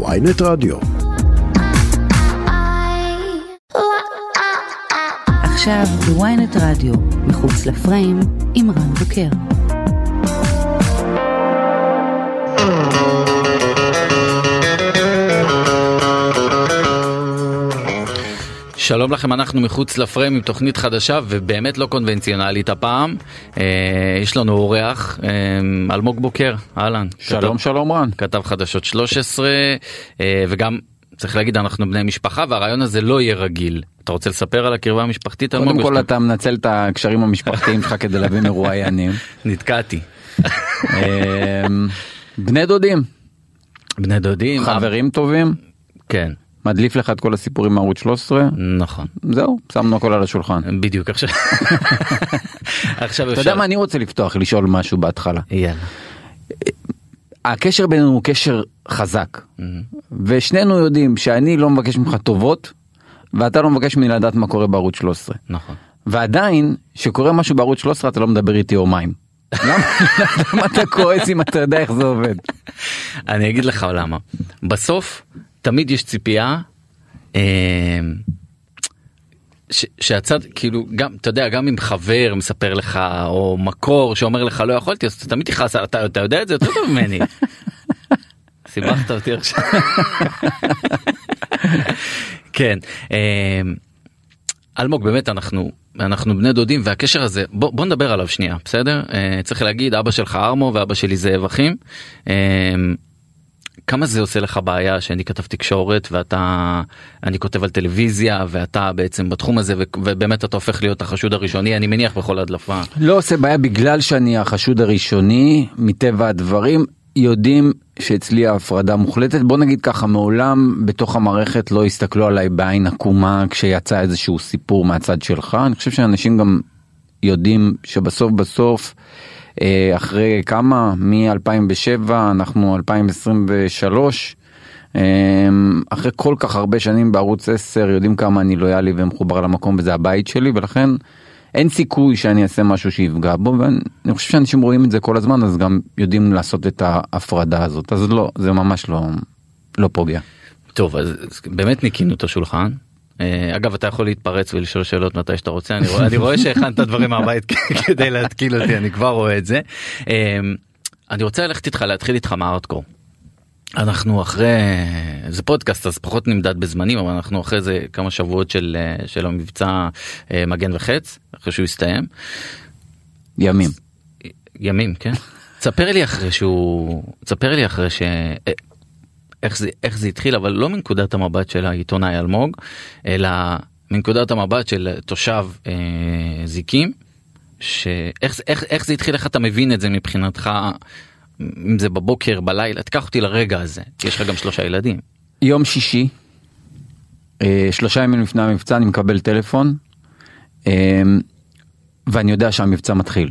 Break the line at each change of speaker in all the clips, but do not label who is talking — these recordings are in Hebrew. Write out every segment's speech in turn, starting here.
ויינט רדיו.
עכשיו בוויינט רדיו, מחוץ לפריים, עם רן בוקר.
שלום לכם, אנחנו מחוץ לפריים עם תוכנית חדשה ובאמת לא קונבנציונלית הפעם. אה, יש לנו אורח, אה, אלמוג בוקר, אהלן.
שלום
כתב,
שלום רן.
כתב חדשות 13 אה, וגם צריך להגיד אנחנו בני משפחה והרעיון הזה לא יהיה רגיל. אתה רוצה לספר על הקרבה המשפחתית אלמוג?
קודם כל אתה מנצל את הקשרים המשפחתיים שלך כדי להביא מרואיינים.
נתקעתי.
אמ, בני דודים,
בני דודים.
חברים טובים,
כן,
מדליף לך את כל הסיפורים מערוץ 13,
נכון.
זהו, שמנו הכל על השולחן.
בדיוק עכשיו. עכשיו
אתה. יודע מה אני רוצה לפתוח לשאול משהו בהתחלה.
יאללה.
הקשר בינינו הוא קשר חזק
Mm-hmm.
ושנינו יודעים שאני לא מבקש ממך טובות ואתה לא מבקש ממני לדעת מה קורה בערוץ 13
נכון.
ועדיין שקורה משהו בערוץ 13 אתה לא מדבר איתי יומיים. למה למה אתה כועס אם אתה יודע איך זה עובד?
אני אגיד לך למה. בסוף תמיד יש ציפייה אה, ש, שהצד כאילו גם אתה יודע גם אם חבר מספר לך או מקור שאומר לך לא יכולתי אז אתה תמיד תכעס אתה, אתה יודע את זה יותר טוב ממני. סיבכת אותי עכשיו. כן. אה, אלמוג באמת אנחנו אנחנו בני דודים והקשר הזה בוא, בוא נדבר עליו שנייה בסדר uh, צריך להגיד אבא שלך ארמו ואבא שלי זאב אחים. כמה זה עושה לך בעיה שאני כתב תקשורת ואתה אני כותב על טלוויזיה ואתה בעצם בתחום הזה ובאמת אתה הופך להיות החשוד הראשוני אני מניח בכל הדלפה.
לא עושה בעיה בגלל שאני החשוד הראשוני מטבע הדברים יודעים שאצלי ההפרדה מוחלטת בוא נגיד ככה מעולם בתוך המערכת לא הסתכלו עליי בעין עקומה כשיצא איזשהו סיפור מהצד שלך אני חושב שאנשים גם יודעים שבסוף בסוף אחרי כמה מ-2007 אנחנו 2023 אה, אחרי כל כך הרבה שנים בערוץ 10 יודעים כמה אני לויאלי ומחובר למקום וזה הבית שלי ולכן אין סיכוי שאני אעשה משהו שיפגע בו ואני חושב שאנשים רואים את זה כל הזמן אז גם יודעים לעשות את ההפרדה הזאת אז לא זה ממש לא לא פוגע.
טוב אז באמת ניקינו את השולחן. אה, אגב אתה יכול להתפרץ ולשאול שאלות מתי שאתה רוצה אני רואה, אני רואה שהכנת דברים מהבית כדי להתקיל אותי אני כבר רואה את זה. אה, אני רוצה ללכת איתך להתחיל איתך מהארדקור. אנחנו אחרי זה פודקאסט אז פחות נמדד בזמנים אבל אנחנו אחרי זה כמה שבועות של אה, של המבצע מגן וחץ אחרי שהוא הסתיים
ימים.
ימים כן תספר לי אחרי שהוא תספר לי אחרי ש... איך זה איך זה התחיל אבל לא מנקודת המבט של העיתונאי אלמוג אלא מנקודת המבט של תושב אה, זיקים שאיך איך, איך זה התחיל איך אתה מבין את זה מבחינתך אם זה בבוקר בלילה תקח אותי לרגע הזה יש לך גם שלושה ילדים
יום שישי, אה, שלושה ימים לפני המבצע אני מקבל טלפון אה, ואני יודע שהמבצע מתחיל.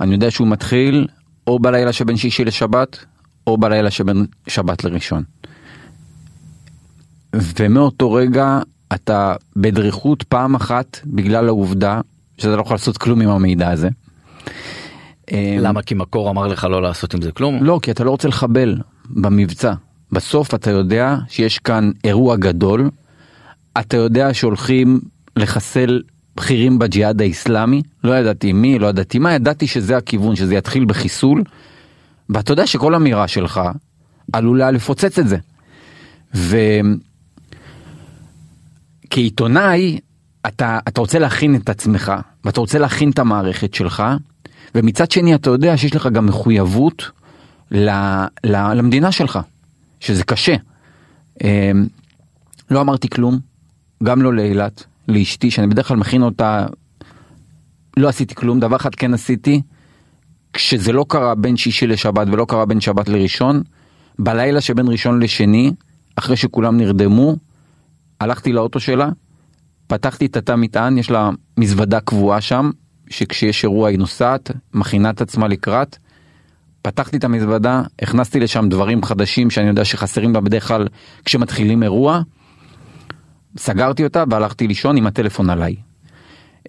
אני יודע שהוא מתחיל או בלילה שבין שישי לשבת או בלילה שבין שבת לראשון. ומאותו רגע אתה בדריכות פעם אחת בגלל העובדה שאתה לא יכול לעשות כלום עם המידע הזה. אה,
למה כי מקור אמר לך לא לעשות עם זה כלום
לא, כי אתה לא רוצה לחבל במבצע. בסוף אתה יודע שיש כאן אירוע גדול, אתה יודע שהולכים לחסל בכירים בג'יהאד האיסלאמי, לא ידעתי מי, לא ידעתי מה, ידעתי שזה הכיוון, שזה יתחיל בחיסול, ואתה יודע שכל אמירה שלך עלולה לפוצץ את זה. וכעיתונאי, אתה, אתה רוצה להכין את עצמך, ואתה רוצה להכין את המערכת שלך, ומצד שני אתה יודע שיש לך גם מחויבות ל, ל, למדינה שלך, שזה קשה. אמ, לא אמרתי כלום, גם לא לאילת, לאשתי, שאני בדרך כלל מכין אותה, לא עשיתי כלום, דבר אחד כן עשיתי, כשזה לא קרה בין שישי לשבת ולא קרה בין שבת לראשון, בלילה שבין ראשון לשני, אחרי שכולם נרדמו, הלכתי לאוטו שלה, פתחתי את התא מטען, יש לה מזוודה קבועה שם, שכשיש אירוע היא נוסעת, מכינה את עצמה לקראת. פתחתי את המזוודה, הכנסתי לשם דברים חדשים שאני יודע שחסרים לה בדרך כלל כשמתחילים אירוע. סגרתי אותה והלכתי לישון עם הטלפון עליי.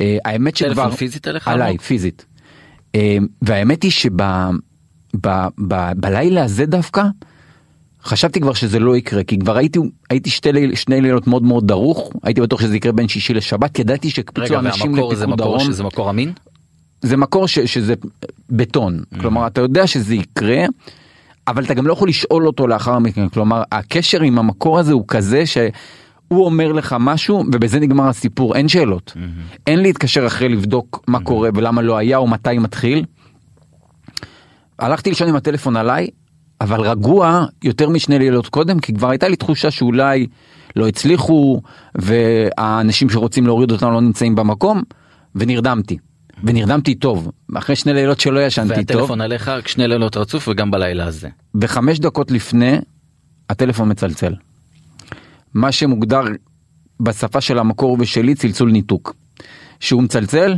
אה, האמת שכבר...
טלפון פיזית עליך?
עליי? פיזית. אה, והאמת היא שבלילה הזה דווקא, חשבתי כבר שזה לא יקרה כי כבר הייתי הייתי שתי ליל, שני לילות מאוד מאוד דרוך הייתי בטוח שזה יקרה בין שישי לשבת ידעתי שקפיצו
רגע,
אנשים
והמקור זה
לפיקוד
מקור
דרום
שזה מקור אמין?
זה מקור ש, שזה בטון כלומר אתה יודע שזה יקרה אבל אתה גם לא יכול לשאול אותו לאחר מכן כלומר הקשר עם המקור הזה הוא כזה שהוא אומר לך משהו ובזה נגמר הסיפור אין שאלות אין להתקשר אחרי לבדוק מה קורה ולמה לא היה או מתי מתחיל. הלכתי לישון עם הטלפון עליי אבל רגוע יותר משני לילות קודם כי כבר הייתה לי תחושה שאולי לא הצליחו והאנשים שרוצים להוריד אותנו לא נמצאים במקום ונרדמתי. ונרדמתי טוב אחרי שני לילות שלא ישנתי טוב
והטלפון עליך שני לילות רצוף וגם בלילה הזה.
וחמש דקות לפני הטלפון מצלצל. מה שמוגדר בשפה של המקור ושלי צלצול ניתוק. שהוא מצלצל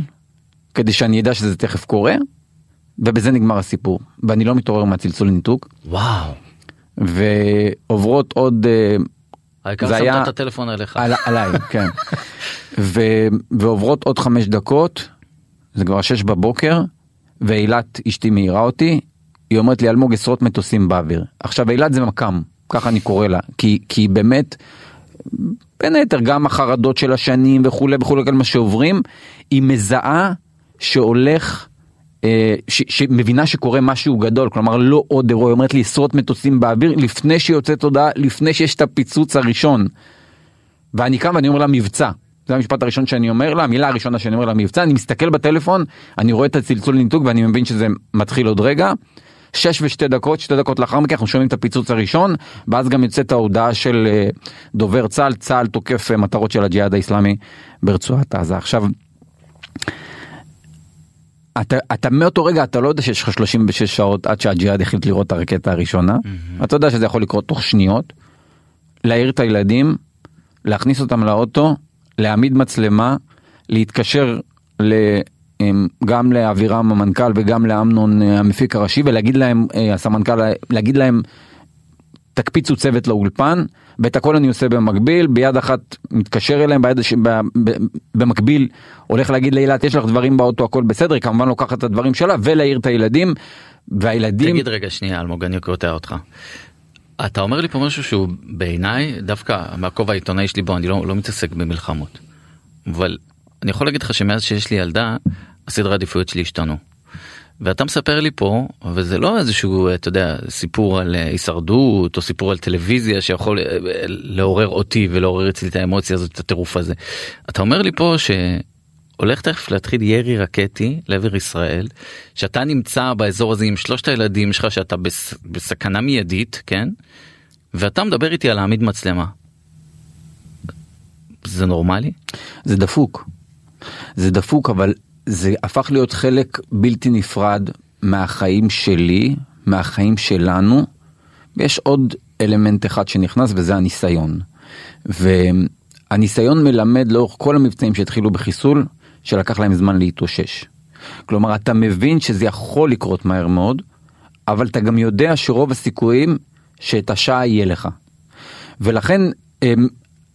כדי שאני אדע שזה תכף קורה ובזה נגמר הסיפור ואני לא מתעורר מהצלצול ניתוק
וואו.
ועוברות עוד אה,
העיקר שמת
היה-
את הטלפון עליך.
על, עליי כן ו, ועוברות עוד חמש דקות זה כבר שש בבוקר ואילת אשתי מעירה אותי היא אומרת לי אלמוג עשרות מטוסים באוויר עכשיו אילת זה מקם ככה אני קורא לה כי כי באמת בין היתר גם החרדות של השנים וכולי וכולי כל מה שעוברים היא מזהה שהולך. אה, ש, שמבינה שקורה משהו גדול כלומר לא עוד אירוע היא אומרת לי עשרות מטוסים באוויר לפני שיוצאת הודעה לפני שיש את הפיצוץ הראשון. ואני קם ואני אומר לה מבצע. זה המשפט הראשון שאני אומר לה, המילה הראשונה שאני אומר לה מבצע, אני מסתכל בטלפון, אני רואה את הצלצול ניתוק ואני מבין שזה מתחיל עוד רגע. שש ושתי דקות, שתי דקות לאחר מכן אנחנו שומעים את הפיצוץ הראשון, ואז גם יוצאת ההודעה של אה, דובר צה"ל, צה"ל תוקף אה, מטרות של הג'יהאד האיסלאמי ברצועת עזה. עכשיו, אתה, אתה מאותו רגע אתה לא יודע שיש לך 36 שעות עד שהג'יהאד החליט לראות את הרקטה הראשונה, אתה יודע שזה יכול לקרות תוך שניות, להעיר את הילדים, להכניס אותם לאוטו, להעמיד מצלמה, להתקשר ל... em, גם לאבירם המנכ"ל וגם לאמנון אה, המפיק הראשי ולהגיד להם, אה, הסמנכ"ל, להגיד להם תקפיצו צוות לאולפן ואת הכל אני עושה במקביל ביד אחת מתקשר אליהם ביד הש... ב... ב... במקביל הולך להגיד לאילת יש לך דברים באוטו הכל בסדר היא כמובן לוקחת את הדברים שלה ולהעיר את הילדים והילדים
תגיד רגע שנייה אלמוג אני קוטע אותך. אתה אומר לי פה משהו שהוא בעיניי דווקא מהכובע העיתונאי שלי בו אני לא, לא מתעסק במלחמות. אבל אני יכול להגיד לך שמאז שיש לי ילדה הסדרי העדיפויות שלי השתנו. ואתה מספר לי פה וזה לא איזשהו אתה יודע סיפור על אה, הישרדות או סיפור על טלוויזיה שיכול אה, לעורר אותי ולעורר אצלי את האמוציה הזאת את הטירוף הזה. אתה אומר לי פה שהולך תכף להתחיל ירי רקטי לעבר ישראל שאתה נמצא באזור הזה עם שלושת הילדים שלך שאתה בס... בסכנה מיידית כן ואתה מדבר איתי על להעמיד מצלמה. זה נורמלי?
זה דפוק. זה דפוק אבל זה הפך להיות חלק בלתי נפרד מהחיים שלי, מהחיים שלנו. ויש עוד אלמנט אחד שנכנס וזה הניסיון. והניסיון מלמד לאורך כל המבצעים שהתחילו בחיסול שלקח להם זמן להתאושש. כלומר אתה מבין שזה יכול לקרות מהר מאוד אבל אתה גם יודע שרוב הסיכויים שאת השעה יהיה לך. ולכן אמ,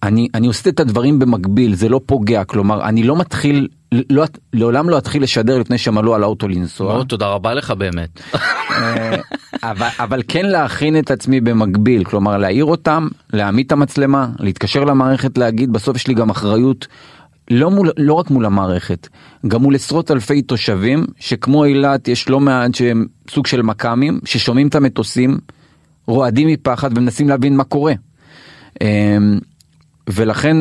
אני, אני עושה את הדברים במקביל, זה לא פוגע, כלומר, אני לא מתחיל, לא, לעולם לא אתחיל לשדר לפני שהם עלו על האוטו לנסוע,
מאוד תודה רבה לך באמת.
אה, אבל, אבל כן להכין את עצמי במקביל, כלומר להעיר אותם, להעמיד את המצלמה, להתקשר למערכת להגיד, בסוף יש לי גם אחריות. לא, מול, לא רק מול המערכת, גם מול עשרות אלפי תושבים שכמו אילת יש לא מעט שהם סוג של מכ"מים ששומעים את המטוסים, רועדים מפחד ומנסים להבין מה קורה. ולכן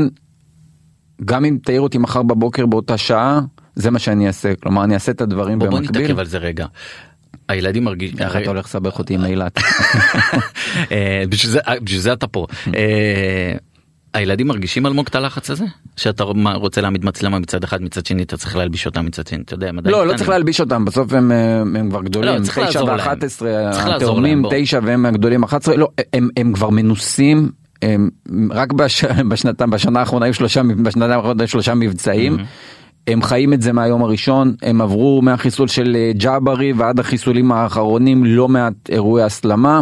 גם אם תעיר אותי מחר בבוקר באותה שעה זה מה שאני אעשה כלומר אני אעשה את הדברים
בוא, בוא
במקביל.
נתעכב על זה רגע. הילדים מרגישים,
איך אתה הולך לסבך אותי עם אילת?
אה, בשביל זה- אתה פה. אה, הילדים מרגישים אלמוג את הלחץ הזה? שאתה רוצה להעמיד מצלמה מצד אחד מצד שני אתה צריך להלביש אותם מצד שני אתה יודע עדיין
לא, לא. צריך להלביש אותם, בסוף הם, אה, הם כבר
לא,
גדולים,
צריך
9
לעזור להם.
ו-11,
צריך לעזור להם,
התאומים
בוא.
9 והם הגדולים 11, לא, הם, הם כבר מנוסים, רק בש, בשנתם, בשנה האחרונה היו שלושה, בשנתיים האחרונות היו שלושה מבצעים. הם חיים את זה מהיום הראשון, הם עברו מהחיסול של אה, ג'אברי ועד החיסולים האחרונים לא מעט אירועי הסלמה.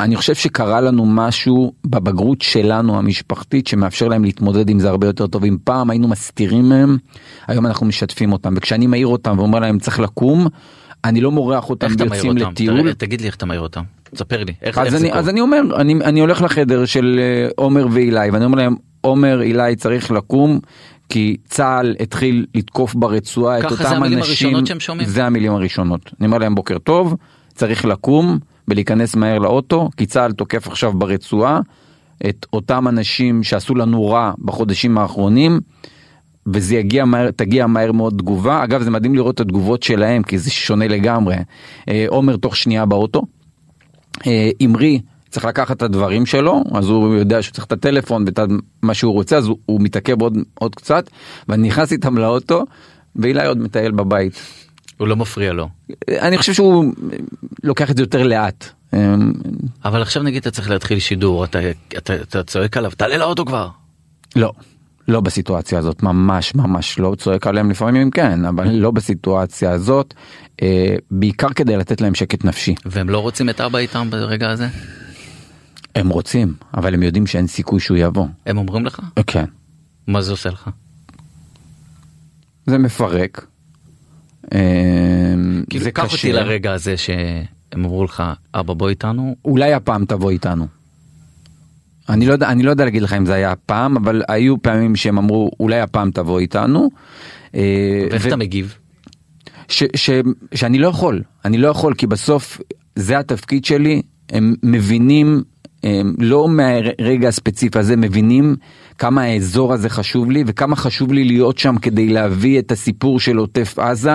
אני חושב שקרה לנו משהו בבגרות שלנו המשפחתית שמאפשר להם להתמודד עם זה הרבה יותר טוב. אם פעם היינו מסתירים מהם, היום אנחנו משתפים אותם. וכשאני מעיר אותם ואומר להם צריך לקום, אני לא מורח אותם
אותם?
לטיול.
תראה, תגיד לי איך אתה מעיר אותם. תספר לי. איך
אז
איך זה
אני? אז אני אומר, אני, אני הולך לחדר של אה, עומר ואילי, ואני אומר להם, עומר, אילי צריך לקום, כי צה"ל התחיל לתקוף ברצועה את
ככה
אותם
זה
אנשים.
המילים הראשונות שהם שומעים?
זה המילים הראשונות. אני אומר להם, בוקר טוב, צריך לקום ולהיכנס מהר לאוטו, כי צה"ל תוקף עכשיו ברצועה את אותם אנשים שעשו לנו רע בחודשים האחרונים. וזה יגיע מהר, תגיע מהר מאוד תגובה. אגב, זה מדהים לראות את התגובות שלהם, כי זה שונה לגמרי. אה, עומר תוך שנייה באוטו, אה, אמרי צריך לקחת את הדברים שלו אז הוא יודע שהוא צריך את הטלפון ואת מה שהוא רוצה אז הוא, הוא מתעכב עוד עוד קצת ואני נכנס איתם לאוטו ואילי עוד מטייל בבית.
הוא לא מפריע לו.
אה, אני חושב שהוא לוקח את זה יותר לאט.
אבל עכשיו נגיד אתה צריך להתחיל שידור, אתה, אתה, אתה צועק עליו, תעלה לאוטו כבר.
לא. לא בסיטואציה הזאת ממש ממש לא צועק עליהם לפעמים כן אבל לא בסיטואציה הזאת אה, בעיקר כדי לתת להם שקט נפשי
והם לא רוצים את אבא איתם ברגע הזה?
הם רוצים אבל הם יודעים שאין סיכוי שהוא יבוא.
הם אומרים לך?
כן.
מה זה עושה לך?
זה מפרק. אה,
כאילו
זה
קח
קשה.
אותי לרגע הזה שהם אמרו לך, אבא בוא איתנו,
אולי הפעם תבוא איתנו. אני לא יודע, אני לא יודע להגיד לך אם זה היה הפעם, אבל היו פעמים שהם אמרו אולי הפעם תבוא איתנו. אה,
ואיך
ו-
אתה מגיב?
ש, ש, שאני לא יכול, אני לא יכול כי בסוף זה התפקיד שלי, הם מבינים, הם לא מהרגע הספציפי הזה, מבינים כמה האזור הזה חשוב לי וכמה חשוב לי להיות שם כדי להביא את הסיפור של עוטף עזה.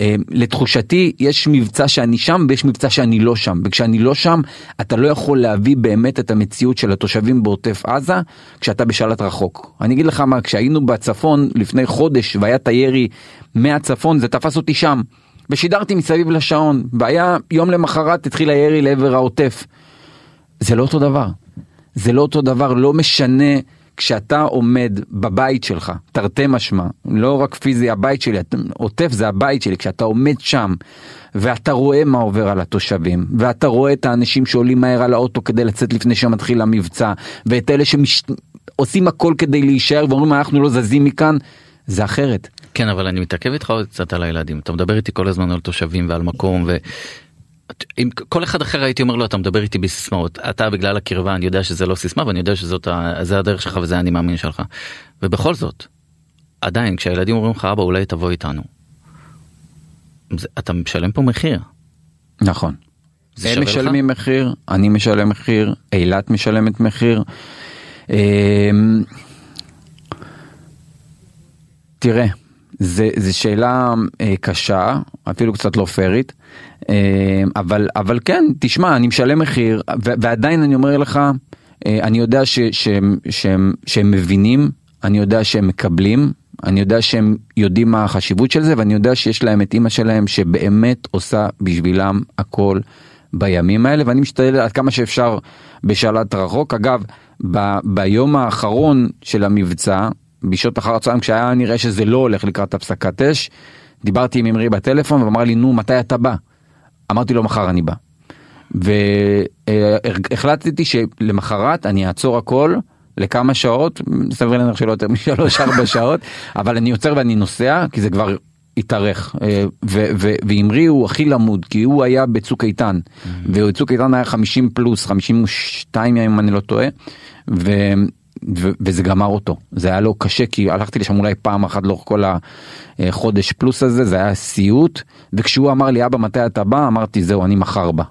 אה, לתחושתי יש מבצע שאני שם ויש מבצע שאני לא שם וכשאני לא שם אתה לא יכול להביא באמת את המציאות של התושבים בעוטף עזה כשאתה בשלט רחוק. אני אגיד לך מה כשהיינו בצפון לפני חודש והיה את הירי מהצפון זה תפס אותי שם ושידרתי מסביב לשעון והיה יום למחרת התחיל הירי לעבר העוטף. זה לא אותו דבר. זה לא אותו דבר, לא משנה כשאתה עומד בבית שלך, תרתי משמע, לא רק פיזי הבית שלי, עוטף זה הבית שלי, כשאתה עומד שם ואתה רואה מה עובר על התושבים, ואתה רואה את האנשים שעולים מהר על האוטו כדי לצאת לפני שמתחיל המבצע, ואת אלה שעושים הכל כדי להישאר ואומרים אנחנו לא זזים מכאן, זה אחרת.
כן אבל אני מתעכב איתך עוד קצת על הילדים אתה מדבר איתי כל הזמן על תושבים ועל מקום ו... אם כל אחד אחר הייתי אומר לו אתה מדבר איתי בסיסמאות אתה בגלל הקרבה אני יודע שזה לא סיסמה ואני יודע שזאת. זה הדרך שלך וזה אני מאמין שלך ובכל זאת עדיין כשהילדים אומרים לך אבא אולי תבוא איתנו. זה, אתה משלם פה מחיר.
נכון. הם
שווה לך?
משלמים מחיר, אני משלם מחיר, אילת משלמת מחיר. אמ, תראה, זה, זה שאלה אה, קשה, אפילו קצת לא פיירית, אבל, אבל כן, תשמע, אני משלם מחיר, ועדיין אני אומר לך, אה, אני יודע ש, שהם, שהם, שהם מבינים, אני יודע שהם מקבלים, אני יודע שהם יודעים מה החשיבות של זה, ואני יודע שיש להם את אימא שלהם שבאמת עושה בשבילם הכל בימים האלה, ואני משתדל עד כמה שאפשר בשלט רחוק. אגב, ב- ביום האחרון של המבצע, בשעות אחר הצהריים כשהיה נראה שזה לא הולך לקראת הפסקת אש, דיברתי עם אמרי בטלפון ואמר לי נו מתי אתה בא? אמרתי לו מחר אני בא. והחלטתי שלמחרת אני אעצור הכל לכמה שעות, סביר להניח שלא יותר משלוש ארבע שעות, אבל אני עוצר ואני נוסע כי זה כבר התארך אה, ואמרי הוא הכי למוד כי הוא היה בצוק איתן וצוק איתן היה 50 פלוס 52 ימים אם אני לא טועה. ו- ו- וזה גמר אותו זה היה לו קשה כי הלכתי לשם אולי פעם אחת לאורך כל החודש פלוס הזה זה היה סיוט וכשהוא אמר לי אבא מתי אתה בא אמרתי זהו אני מחר בא.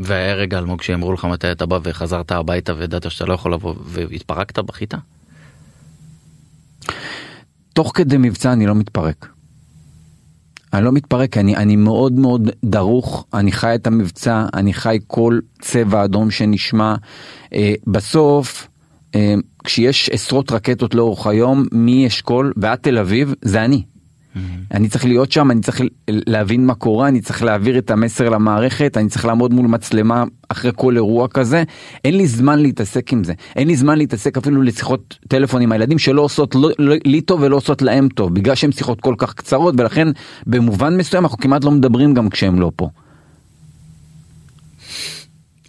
והיה רגע אלמוג שאמרו לך מתי אתה בא וחזרת הביתה וידעת שאתה לא יכול לבוא והתפרקת בכיתה?
תוך כדי מבצע אני לא מתפרק. אני לא מתפרק, אני, אני מאוד מאוד דרוך, אני חי את המבצע, אני חי כל צבע אדום שנשמע. אה, בסוף, כשיש עשרות רקטות לאורך היום, מאשכול ועד תל אביב, זה אני. אני צריך להיות שם, אני צריך להבין מה קורה, אני צריך להעביר את המסר למערכת, אני צריך לעמוד מול מצלמה אחרי כל אירוע כזה. אין לי זמן להתעסק עם זה. אין לי זמן להתעסק אפילו לשיחות טלפון עם הילדים שלא עושות לא, לא, לי טוב ולא עושות להם טוב, בגלל שהן שיחות כל כך קצרות, ולכן במובן מסוים אנחנו כמעט לא מדברים גם כשהם לא פה.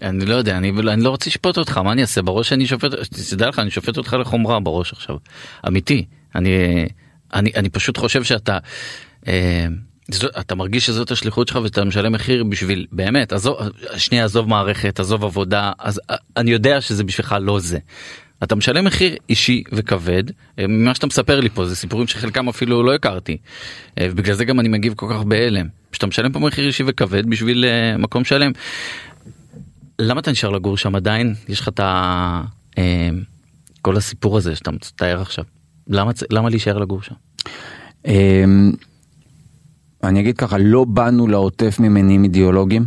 אני לא יודע, אני, אני לא רוצה לשפוט אותך, מה אני אעשה? בראש אני שופט, תדע לך, אני שופט אותך לחומרה בראש עכשיו. אמיתי. אני, אני, אני פשוט חושב שאתה, אה, אתה מרגיש שזאת השליחות שלך ואתה משלם מחיר בשביל באמת עזוב שנייה עזוב מערכת עזוב עבודה אז אה, אני יודע שזה בשבילך לא זה. אתה משלם מחיר אישי וכבד אה, ממה שאתה מספר לי פה זה סיפורים שחלקם אפילו לא הכרתי. אה, ובגלל זה גם אני מגיב כל כך בהלם שאתה משלם פה מחיר אישי וכבד בשביל מקום שלם. למה אתה נשאר לגור שם עדיין יש לך את ה... אה, כל הסיפור הזה שאתה מתאר עכשיו למה למה להישאר לגור שם.
אמ, אני אגיד ככה, לא באנו לעוטף ממניעים אידיאולוגיים.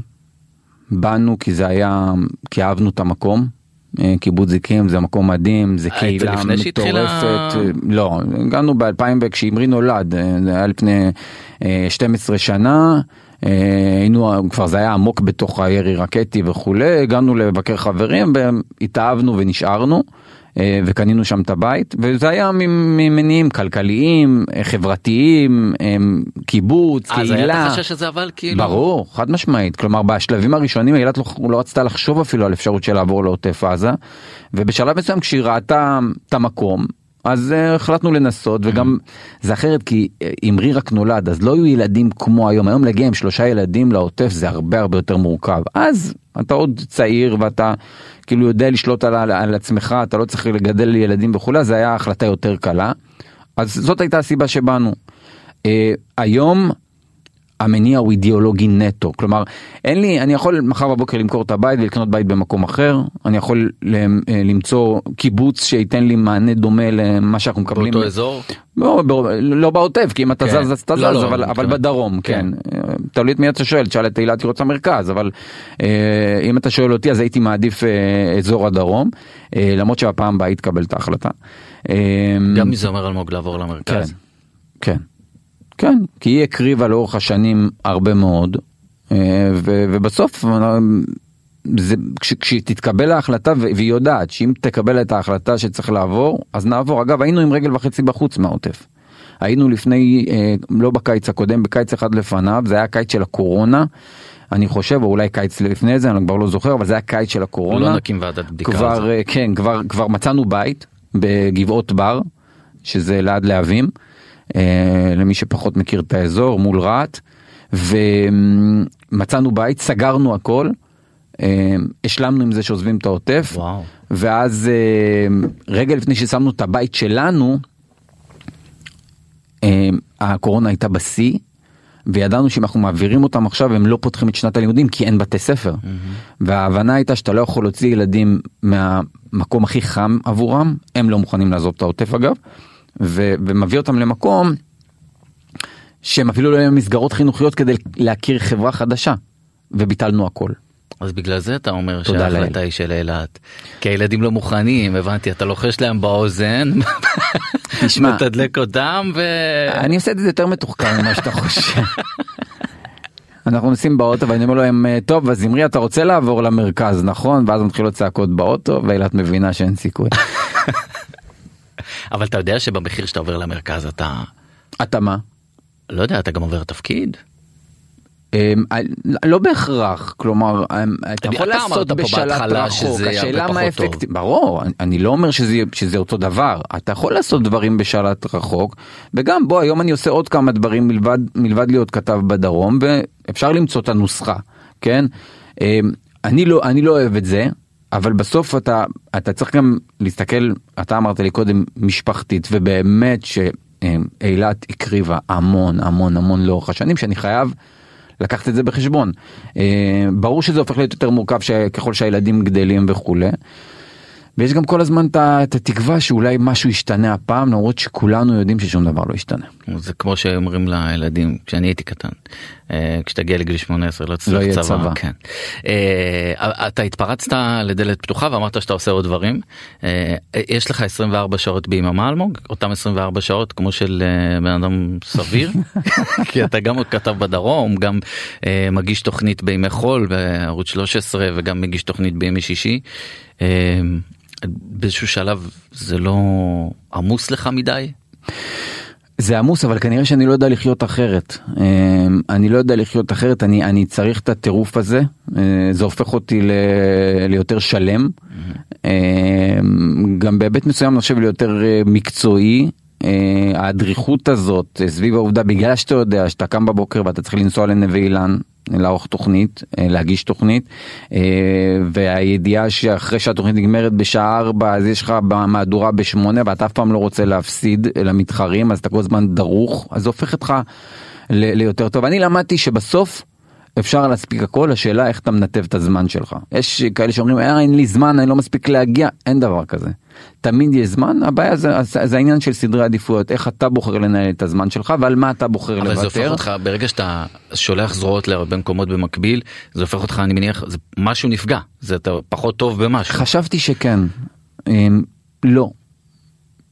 באנו כי זה היה, כי אהבנו את המקום. אה, קיבוץ זיקים זה מקום מדהים, זה
היית
קהילה
שהתחילה-
מטורפת. אה, לא, הגענו ב-2000 כשאמרי נולד, אה, זה היה לפני אה, 12 שנה. אה, היינו, כבר זה היה עמוק בתוך הירי רקטי וכולי, הגענו לבקר חברים והתאהבנו ונשארנו. אה, וקנינו שם את הבית וזה היה ממניעים כלכליים אה, חברתיים אה, קיבוץ
אז היה את
קהילה
החשש הזה אבל כאילו.
ברור חד משמעית כלומר בשלבים הראשונים אילת לא, לא רצתה לחשוב אפילו על אפשרות של לעבור לעוטף עזה ובשלב מסוים כשהיא ראתה את המקום אז uh, החלטנו לנסות וגם זה אחרת כי אה, אמרי רק נולד אז לא היו ילדים כמו היום. היום להגיע עם שלושה ילדים לעוטף זה הרבה הרבה יותר מורכב. אז אתה עוד צעיר ואתה כאילו יודע לשלוט על, על עצמך אתה לא צריך לגדל ילדים וכולי זה היה החלטה יותר קלה. אז זאת הייתה הסיבה שבאנו. Uh, היום המניע הוא אידיאולוגי נטו כלומר אין לי אני יכול מחר בבוקר למכור את הבית ולקנות בית במקום אחר אני יכול אה, למצוא קיבוץ שייתן לי מענה דומה למה שאנחנו מקבלים
באותו אזור.
לא, לא בעוטף כי אם אתה
כן.
זז אז אתה
לא,
זז
לא,
אבל,
אני
אבל
מתכוון.
בדרום
כן.
כן, אה, תלוי את מי אתה שואל תשאל את אילת היא רוצה מרכז אבל אה, אם אתה שואל אותי אז הייתי מעדיף אה, אזור הדרום אה, למרות שהפעם הבאה יתקבל את ההחלטה. אה,
גם מי זה אומר אלמוג לעבור
כן,
למרכז.
כן, כן, כי היא הקריבה לאורך השנים הרבה מאוד, אה, ו- ובסוף אה, זה, כש, כשתתקבל ההחלטה והיא יודעת שאם תקבל את ההחלטה שצריך לעבור, אז נעבור. אגב, היינו עם רגל וחצי בחוץ מהעוטף. היינו לפני, אה, לא בקיץ הקודם, בקיץ אחד לפניו, זה היה קיץ של הקורונה. אני חושב, או אולי קיץ לפני זה, אני כבר לא זוכר, אבל זה היה קיץ של הקורונה.
לא נקים ועדת בדיקה
כבר, כן, כבר, כבר מצאנו בית בגבעות בר, שזה ליד להבים, למי שפחות מכיר את האזור, מול רהט, ומצאנו בית, סגרנו הכל, אה, השלמנו עם זה שעוזבים את העוטף,
וואו.
ואז אה, רגע לפני ששמנו את הבית שלנו, אה, הקורונה הייתה בשיא. וידענו שאם אנחנו מעבירים אותם עכשיו הם לא פותחים את שנת הלימודים כי אין בתי ספר. וההבנה הייתה שאתה לא יכול להוציא ילדים מהמקום הכי חם עבורם, הם לא מוכנים לעזוב את העוטף אגב, ו- ומביא אותם למקום שהם אפילו לא היו מסגרות חינוכיות כדי להכיר חברה חדשה, וביטלנו הכל.
אז בגלל זה אתה אומר שההחלטה. היא של אילת. כי הילדים לא מוכנים, הבנתי, אתה לוחש להם באוזן,
תשמע,
מתדלק אותם ו...
אני עושה את זה יותר מתוחכם ממה שאתה חושב. אנחנו נוסעים באוטו ואני אומר להם טוב אז אמרי אתה רוצה לעבור למרכז נכון ואז מתחילות צעקות באוטו ואילת מבינה שאין סיכוי.
אבל אתה יודע שבמחיר שאתה עובר למרכז אתה,
אתה מה?
לא יודע, אתה גם עובר תפקיד?
אמ, לא בהכרח כלומר אמ, אתה יכול לעשות בשלט רחוק השאלה מה. אפקטיבי ברור אני- לא אומר שזה שזה אותו דבר אתה יכול לעשות דברים בשלט רחוק וגם בוא היום אני עושה עוד כמה דברים מלבד מלבד להיות כתב בדרום ואפשר למצוא את הנוסחה כן אמ, אני לא אני לא אוהב את זה אבל בסוף אתה אתה צריך גם להסתכל אתה אמרת לי קודם משפחתית ובאמת שאילת הקריבה המון המון המון לאורך השנים שאני חייב לקחת את זה בחשבון. אה, ברור שזה הופך להיות יותר מורכב ככל שהילדים גדלים וכולי. ויש גם כל הזמן את התקווה שאולי משהו ישתנה הפעם למרות שכולנו יודעים ששום דבר לא ישתנה.
זה כמו שאומרים לילדים כשאני הייתי קטן אה, כשתגיע לגיל 18 לא
לא
תצטרך
יהיה
צבא,
צבא.
כן. אה, אתה התפרצת לדלת פתוחה ואמרת שאתה עושה עוד דברים אה, יש לך 24 שעות ביממה אלמוג אותם 24 שעות כמו של אה, בן אדם סביר כי אתה גם כתב בדרום גם אה, מגיש תוכנית בימי חול בערוץ 13 וגם מגיש תוכנית בימי שישי. אה, באיזשהו שלב זה לא עמוס לך מדי
זה עמוס אבל כנראה שאני לא יודע לחיות אחרת. אה, אני לא יודע לחיות אחרת אני אני צריך את הטירוף הזה אה, זה הופך אותי ל- ליותר שלם. אה, גם בהיבט מסוים אני חושב ליותר אה, מקצועי. אה, הדריכות הזאת אה, סביב העובדה בגלל שאתה יודע שאתה קם בבוקר ואתה צריך לנסוע לנווה אילן לערוך תוכנית, אה, להגיש תוכנית, אה, והידיעה שאחרי שהתוכנית נגמרת בשעה 4 אז יש לך מהדורה בשמונה ואתה אף פעם לא רוצה להפסיד למתחרים אז אתה כל הזמן דרוך אז זה הופך אותך ליותר טוב. אני למדתי שבסוף אפשר להספיק הכל, השאלה איך אתה מנתב את הזמן שלך. יש כאלה שאומרים אה, אין לי זמן, אני לא מספיק להגיע, אין דבר כזה. תמיד יש זמן, הבעיה זה, זה, זה העניין של סדרי עדיפויות, איך אתה בוחר לנהל את הזמן שלך ועל מה אתה בוחר
אבל זה הופך
לוותר.
אותך ברגע שאתה שולח זרועות להרבה מקומות במקביל זה הופך אותך אני מניח זה משהו נפגע זה אתה פחות טוב במשהו.
חשבתי שכן. אמ, לא.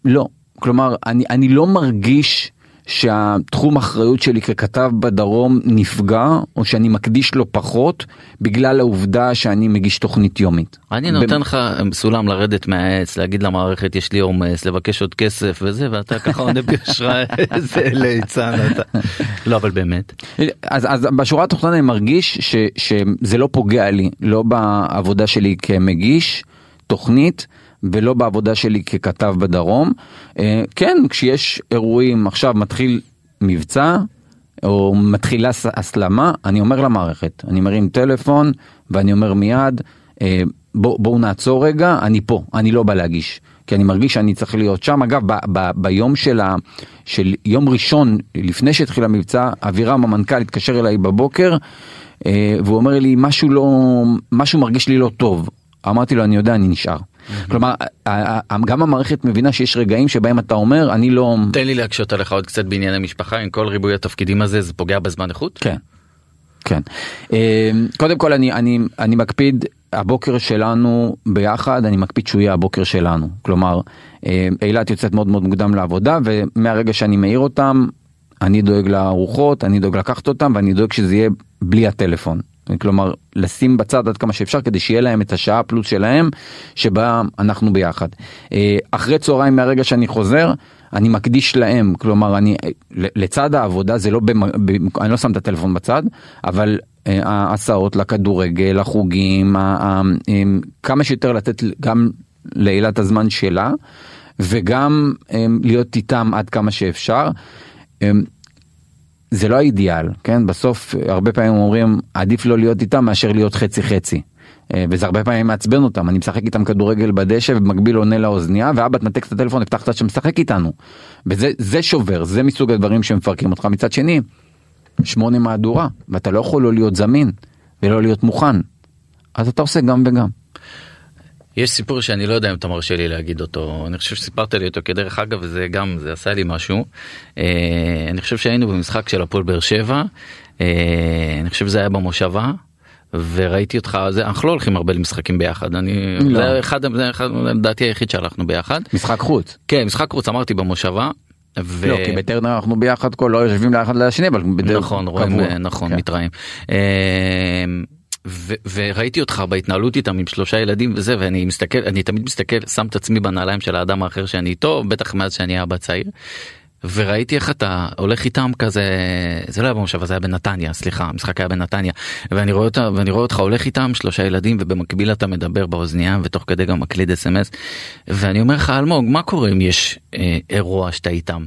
לא. כלומר, אני, אני לא מרגיש שהתחום אחריות שלי ככתב בדרום נפגע, או שאני מקדיש לו פחות, בגלל העובדה שאני מגיש תוכנית יומית.
אני נותן לך סולם לרדת מהעץ להגיד למערכת יש לי עומס לבקש עוד כסף וזה ואתה ככה עונה ביושרה איזה ליצן אתה. לא אבל באמת.
אז, אז בשורה התחתונה אני מרגיש ש, שזה לא פוגע לי, לא בעבודה שלי כמגיש תוכנית ולא בעבודה שלי ככתב בדרום. אה, כן, כשיש אירועים, עכשיו מתחיל מבצע או מתחילה הסלמה, אני אומר למערכת, אני מרים טלפון ואני אומר מיד, אה, בוא, בואו נעצור רגע, אני פה, אני לא בא להגיש. כי אני מרגיש שאני צריך להיות שם. אגב, ב, ב, ביום של, ה, של יום ראשון, לפני שהתחיל המבצע, אבירם המנכ"ל התקשר אליי בבוקר, אה, והוא אומר לי, משהו לא, משהו מרגיש לי לא טוב. אמרתי לו, אני יודע, אני נשאר. כלומר, ה- ה- גם המערכת מבינה שיש רגעים שבהם אתה אומר, אני לא...
תן לי להקשות עליך עוד קצת בענייני משפחה עם כל ריבוי התפקידים הזה זה פוגע בזמן איכות.
כן, כן. אה, קודם כל אני, אני, אני מקפיד, הבוקר שלנו ביחד, אני מקפיד שהוא יהיה הבוקר שלנו. כלומר, אה, אילת יוצאת מאוד מאוד מוקדם לעבודה, ומהרגע שאני מעיר אותם, אני דואג לארוחות, אני דואג לקחת אותם, ואני דואג שזה יהיה בלי הטלפון. כלומר, לשים בצד עד כמה שאפשר כדי שיהיה להם את השעה פלוס שלהם, שבה אנחנו ביחד. אה, אחרי צהריים מהרגע שאני חוזר, אני מקדיש להם, כלומר, אני, לצד העבודה, זה לא, במ, אני לא שם את הטלפון בצד, אבל אה, ההסעות לכדורגל, החוגים, כמה שיותר לתת גם לאילת הזמן שלה, וגם להיות איתם עד כמה שאפשר. זה לא האידיאל, כן? בסוף הרבה פעמים אומרים עדיף לא להיות איתם מאשר להיות חצי חצי. אה, וזה הרבה פעמים מעצבן אותם, אני משחק איתם כדורגל בדשא ובמקביל עונה לאוזנייה ואבא תנתק את הטלפון הבטחת שמשחק איתנו. וזה זה שובר, זה מסוג הדברים שמפרקים אותך. מצד שני, שמונה מהדורה ואתה לא יכול לא להיות זמין ולא להיות מוכן. אז אתה עושה גם וגם.
יש סיפור שאני לא יודע אם אתה מרשה לי להגיד אותו אני חושב שסיפרת לי אותו כדרך אגב וזה גם זה עשה לי משהו. אה, אני חושב שהיינו במשחק של הפועל באר שבע אה, אני חושב שזה היה במושבה. וראיתי אותך זה אנחנו לא הולכים הרבה למשחקים ביחד אני
לא.
זה אחד זה אחד לדעתי היחיד שהלכנו ביחד
משחק חוץ.
כן משחק חוץ אמרתי במושבה. ו...
לא, כי בטרנר אנחנו ביחד כל לא יושבים לאחד לשני אבל בדרך
נכון רואים
קבוע.
אה, נכון
כן.
מתראים. ו- וראיתי אותך בהתנהלות איתם עם שלושה ילדים וזה ואני מסתכל אני תמיד מסתכל שם את עצמי בנעליים של האדם האחר שאני איתו בטח מאז שאני אבא צעיר. וראיתי איך אתה הולך איתם כזה זה לא היה במושב זה היה בנתניה סליחה המשחק היה בנתניה ואני רואה אותה ואני רואה אותך הולך איתם שלושה ילדים ובמקביל אתה מדבר באוזנייה ותוך כדי גם מקליד אס.אם.אס ואני אומר לך אלמוג מה קורה אם יש אה, אירוע שאתה איתם.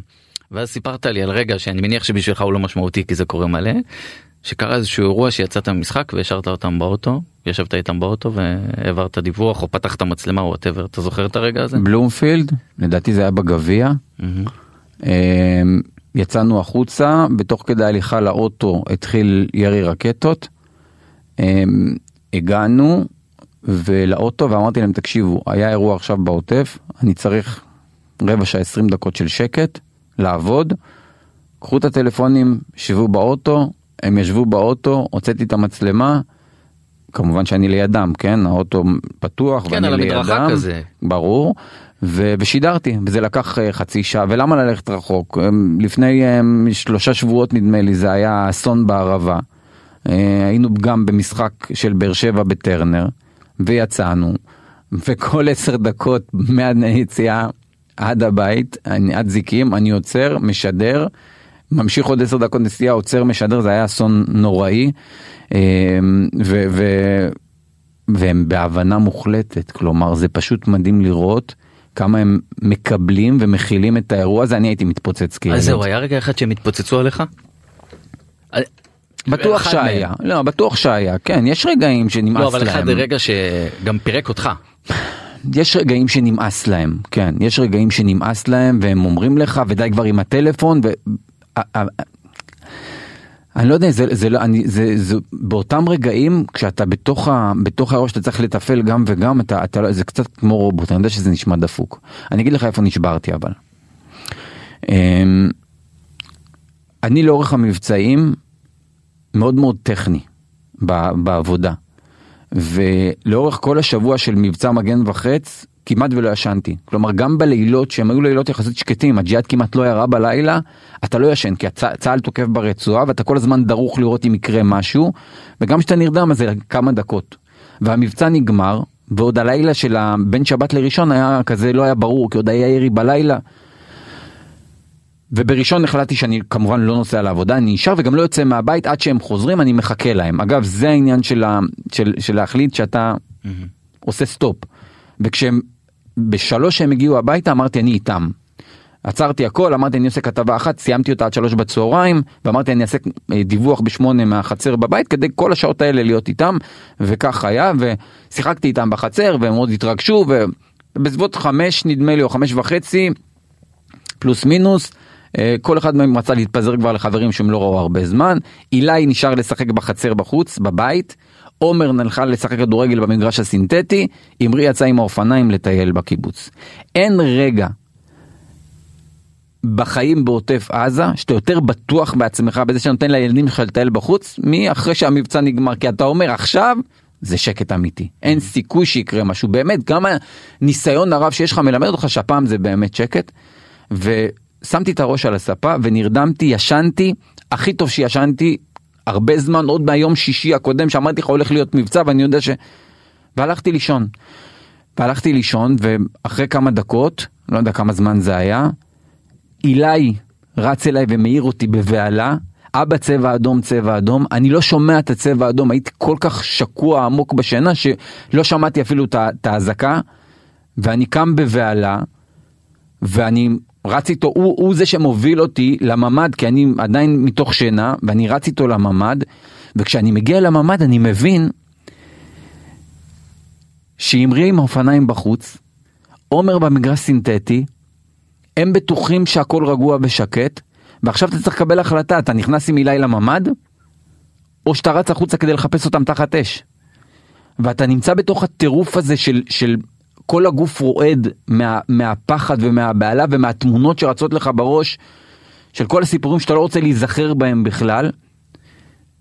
ואז סיפרת לי על רגע שאני מניח שבשבילך הוא לא משמעותי כי זה קורה מלא. שקרה איזשהו אירוע שיצאת ממשחק והשארת אותם באוטו ישבת איתם באוטו והעברת דיווח או פתחת מצלמה או whatever אתה זוכר את הרגע הזה?
בלומפילד לדעתי זה היה בגביע.
מהמם.
אמ, יצאנו החוצה בתוך כדי הליכה לאוטו התחיל ירי רקטות. אמ, הגענו ולאוטו ואמרתי להם תקשיבו היה אירוע עכשיו בעוטף אני צריך רבע שעה 20 דקות של שקט לעבוד. קחו את הטלפונים שבו באוטו הם ישבו באוטו הוצאתי את המצלמה. כמובן שאני לידם כן האוטו פתוח
כן,
ואני
על
לידם.
המדרכה כזה.
ברור. ו- ושידרתי וזה לקח אה, חצי שעה ולמה ללכת רחוק אמ, לפני אמ, שלושה שבועות נדמה לי זה היה אסון בערבה. אה, היינו גם במשחק של באר שבע בטרנר ויצאנו וכל עשר דקות מהיציאה עד הבית אני, עד זיקים אני עוצר משדר ממשיך עוד עשר דקות נסיעה עוצר משדר זה היה אסון נוראי. אמ, ו- ו- והם בהבנה מוחלטת כלומר זה פשוט מדהים לראות כמה הם מקבלים ומכילים את האירוע הזה, אני הייתי מתפוצץ כילד.
אז זהו, היה רגע אחד שהם התפוצצו עליך?
בטוח
אחד
שהיה,
מהם.
לא, בטוח שהיה, כן, יש רגעים שנמאס
לא, אבל אחד
להם.
רגע שגם פירק אותך.
יש רגעים שנמאס להם, כן, יש רגעים שנמאס להם והם אומרים לך ודי כבר עם הטלפון אני לא יודע, זה, זה, לא, אני, זה, זה באותם רגעים כשאתה בתוך, ה, בתוך האירוע שאתה צריך לתפעל גם וגם, אתה, אתה, לא- זה קצת כמו רובוט, אני יודע שזה נשמע דפוק. אני אגיד לך איפה נשברתי אבל. אמ, אני לאורך המבצעים מאוד מאוד טכני בעבודה. ולאורך כל השבוע של מבצע מגן וחץ כמעט ולא ישנתי. כלומר גם בלילות שהם היו לילות יחסית שקטים, הג'יהאד כמעט לא ירה בלילה, אתה לא ישן כי הצ... צה"ל תוקף ברצועה ואתה כל הזמן דרוך לראות אם יקרה משהו, וגם כשאתה נרדם אז זה כמה דקות. והמבצע נגמר, ועוד הלילה של בין שבת לראשון היה כזה לא היה ברור כי עוד היה ירי בלילה. ובראשון החלטתי שאני כמובן לא נוסע לעבודה, אני נשאר וגם לא יוצא מהבית עד שהם חוזרים, אני מחכה להם. אגב, זה העניין של, ה, של, של להחליט שאתה עושה סטופ. וכשהם, בשלוש שהם הגיעו הביתה, אמרתי אני איתם. עצרתי הכל, אמרתי אני עושה כתבה אחת, סיימתי אותה עד שלוש בצהריים, ואמרתי אני אעשה דיווח בשמונה מהחצר בבית, כדי כל השעות האלה להיות איתם, וכך היה, ושיחקתי איתם בחצר, והם מאוד התרגשו, ובסביבות חמש נדמה לי, או חמש וחצי, פלוס מינוס. אה, כל אחד מהם רצה להתפזר כבר לחברים שהם לא ראו הרבה זמן. אילי נשאר לשחק בחצר בחוץ, בבית. עומר נלכה לשחק כדורגל במגרש הסינתטי. אמרי יצא עם האופניים לטייל בקיבוץ. אין רגע בחיים בעוטף עזה שאתה יותר בטוח בעצמך בזה שנותן לילדים שלך לטייל בחוץ מאחרי שהמבצע נגמר כי אתה אומר עכשיו זה שקט אמיתי אין סיכוי שיקרה משהו באמת גם הניסיון הרב שיש לך מלמד אותך שהפעם זה באמת שקט. ושמתי את הראש על הספה ונרדמתי ישנתי הכי טוב שישנתי הרבה זמן עוד מהיום שישי הקודם שאמרתי לך הולך להיות מבצע ואני יודע ש... והלכתי לישון. והלכתי לישון ואחרי כמה דקות לא יודע כמה זמן זה היה אילי רץ אליי ומעיר אותי בבהלה, אבא צבע אדום צבע אדום, אני לא שומע את הצבע האדום, הייתי כל כך שקוע עמוק בשינה שלא שמעתי אפילו את האזעקה, ואני קם בבהלה, ואני רץ איתו, הוא, הוא זה שמוביל אותי לממ"ד, כי אני עדיין מתוך שינה, ואני רץ איתו לממ"ד, וכשאני מגיע לממ"ד אני מבין שאמרי עם האופניים בחוץ, עומר במגרש סינתטי, הם בטוחים שהכל רגוע ושקט, ועכשיו אתה צריך לקבל החלטה, אתה נכנס עם אילי לממ"ד, או שאתה רץ החוצה כדי לחפש אותם תחת אש. ואתה נמצא בתוך הטירוף הזה של, של כל הגוף רועד מה, מהפחד ומהבהלה ומהתמונות שרצות לך בראש, של כל הסיפורים שאתה לא רוצה להיזכר בהם בכלל.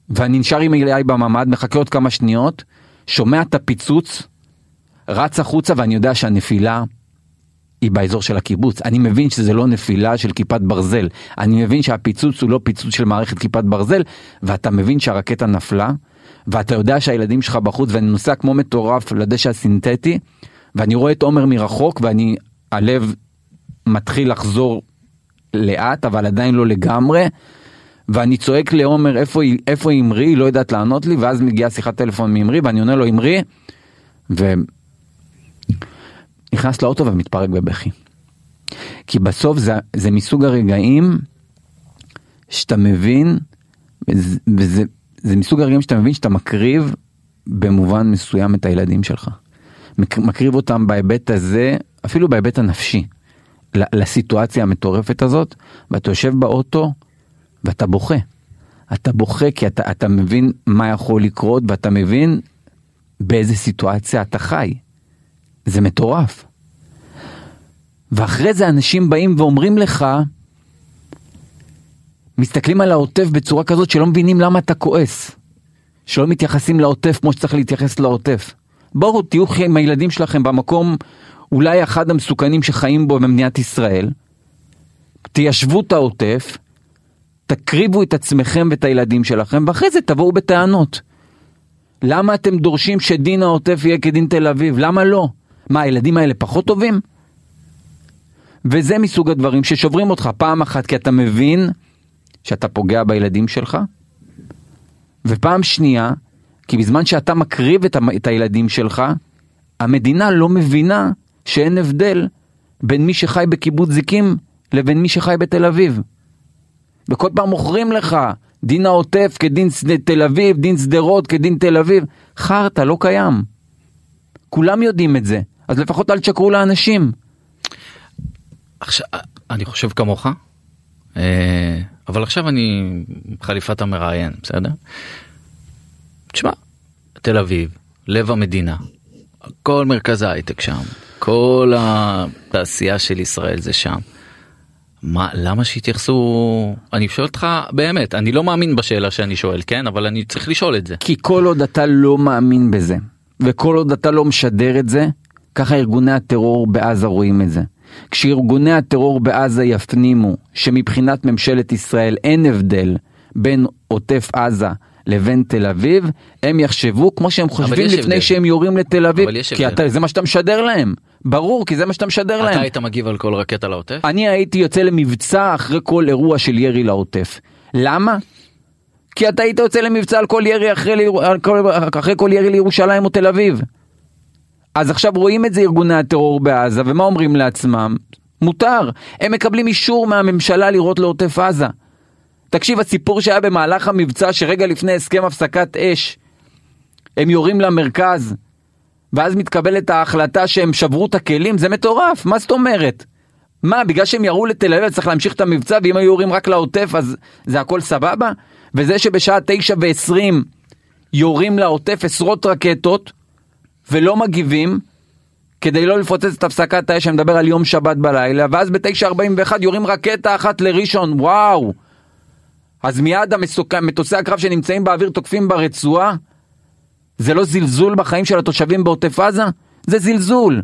ואני נשאר עם אילי בממ"ד, מחכה עוד כמה שניות, שומע את הפיצוץ, רץ החוצה ואני יודע שהנפילה היא באזור של הקיבוץ. אני מבין שזה לא נפילה של כיפת ברזל. אני מבין שהפיצוץ הוא לא פיצוץ של מערכת כיפת ברזל, ואתה מבין שהרקטה נפלה, ואתה יודע שהילדים שלך בחוץ, ואני נוסע כמו מטורף לדשא הסינתטי, ואני רואה את עומר מרחוק, ואני, הלב מתחיל לחזור לאט, אבל עדיין לא לגמרי. ואני צועק לעומר איפה איפה אמרי היא לא יודעת לענות לי ואז מגיעה שיחת טלפון מאמרי ואני עונה לו אמרי ונכנס לאוטו ומתפרק בבכי. כי בסוף זה, זה מסוג הרגעים שאתה מבין וזה, וזה זה מסוג הרגעים שאתה מבין שאתה מקריב במובן מסוים את הילדים שלך. מק- מקריב אותם בהיבט הזה אפילו בהיבט הנפשי לסיטואציה המטורפת הזאת ואתה יושב באוטו ואתה בוכה. אתה בוכה כי אתה, אתה מבין מה יכול לקרות ואתה מבין באיזה סיטואציה אתה חי. זה מטורף. ואחרי זה אנשים באים ואומרים לך, מסתכלים על העוטף בצורה כזאת שלא מבינים למה אתה כועס. שלא מתייחסים לעוטף כמו שצריך להתייחס לעוטף. בואו תהיו עם הילדים שלכם במקום אולי אחד המסוכנים שחיים בו במדינת ישראל. תיישבו את העוטף, תקריבו את עצמכם ואת הילדים שלכם, ואחרי זה תבואו בטענות. למה אתם דורשים שדין העוטף יהיה כדין תל אביב? למה לא? מה, הילדים האלה פחות טובים? וזה מסוג הדברים ששוברים אותך פעם אחת כי אתה מבין שאתה פוגע בילדים שלך, ופעם שנייה, כי בזמן שאתה מקריב את, את הילדים שלך, המדינה לא מבינה שאין הבדל בין מי שחי בקיבוץ זיקים לבין מי שחי בתל אביב. וכל פעם מוכרים לך דין העוטף כדין תל אביב, דין שדרות כדין תל אביב. חרטא, לא קיים. כולם יודעים את זה, אז לפחות אל תשקרו לאנשים.
עכשיו, אני חושב כמוך, אה, אבל עכשיו אני חליפת המראיין, בסדר? תשמע, תל אביב, לב המדינה, כל מרכז ההייטק שם, כל התעשייה של ישראל זה שם. מה למה שיתייחסו אני שואל אותך באמת אני לא מאמין בשאלה שאני שואל כן אבל אני צריך לשאול את זה
כי כל עוד אתה לא מאמין בזה וכל עוד אתה לא משדר את זה ככה ארגוני הטרור בעזה רואים את זה. כשארגוני הטרור בעזה יפנימו שמבחינת ממשלת ישראל אין הבדל בין עוטף עזה לבין תל אביב, הם יחשבו כמו שהם חושבים לפני הבדל. שהם יורים לתל אביב, כי אתה, זה מה שאתה משדר להם. ברור, כי זה מה שאתה משדר
אתה
להם.
אתה היית מגיב על כל רקטה לעוטף?
אני הייתי יוצא למבצע אחרי כל אירוע של ירי לעוטף. למה? כי אתה היית יוצא למבצע על כל ירי אחרי, אחרי כל ירי לירושלים או תל אביב. אז עכשיו רואים את זה ארגוני הטרור בעזה, ומה אומרים לעצמם? מותר. הם מקבלים אישור מהממשלה לירות לעוטף עזה. תקשיב, הסיפור שהיה במהלך המבצע, שרגע לפני הסכם הפסקת אש, הם יורים למרכז, ואז מתקבלת ההחלטה שהם שברו את הכלים, זה מטורף, מה זאת אומרת? מה, בגלל שהם ירו לתל אביב צריך להמשיך את המבצע, ואם היו יורים רק לעוטף אז זה הכל סבבה? וזה שבשעה תשע ועשרים יורים לעוטף עשרות רקטות, ולא מגיבים, כדי לא לפוצץ את הפסקת האש, אני מדבר על יום שבת בלילה, ואז ב-9.41 יורים רקטה אחת לראשון, וואו! אז מיד המסוק... מטוסי הקרב שנמצאים באוויר תוקפים ברצועה? זה לא זלזול בחיים של התושבים בעוטף עזה? זה זלזול.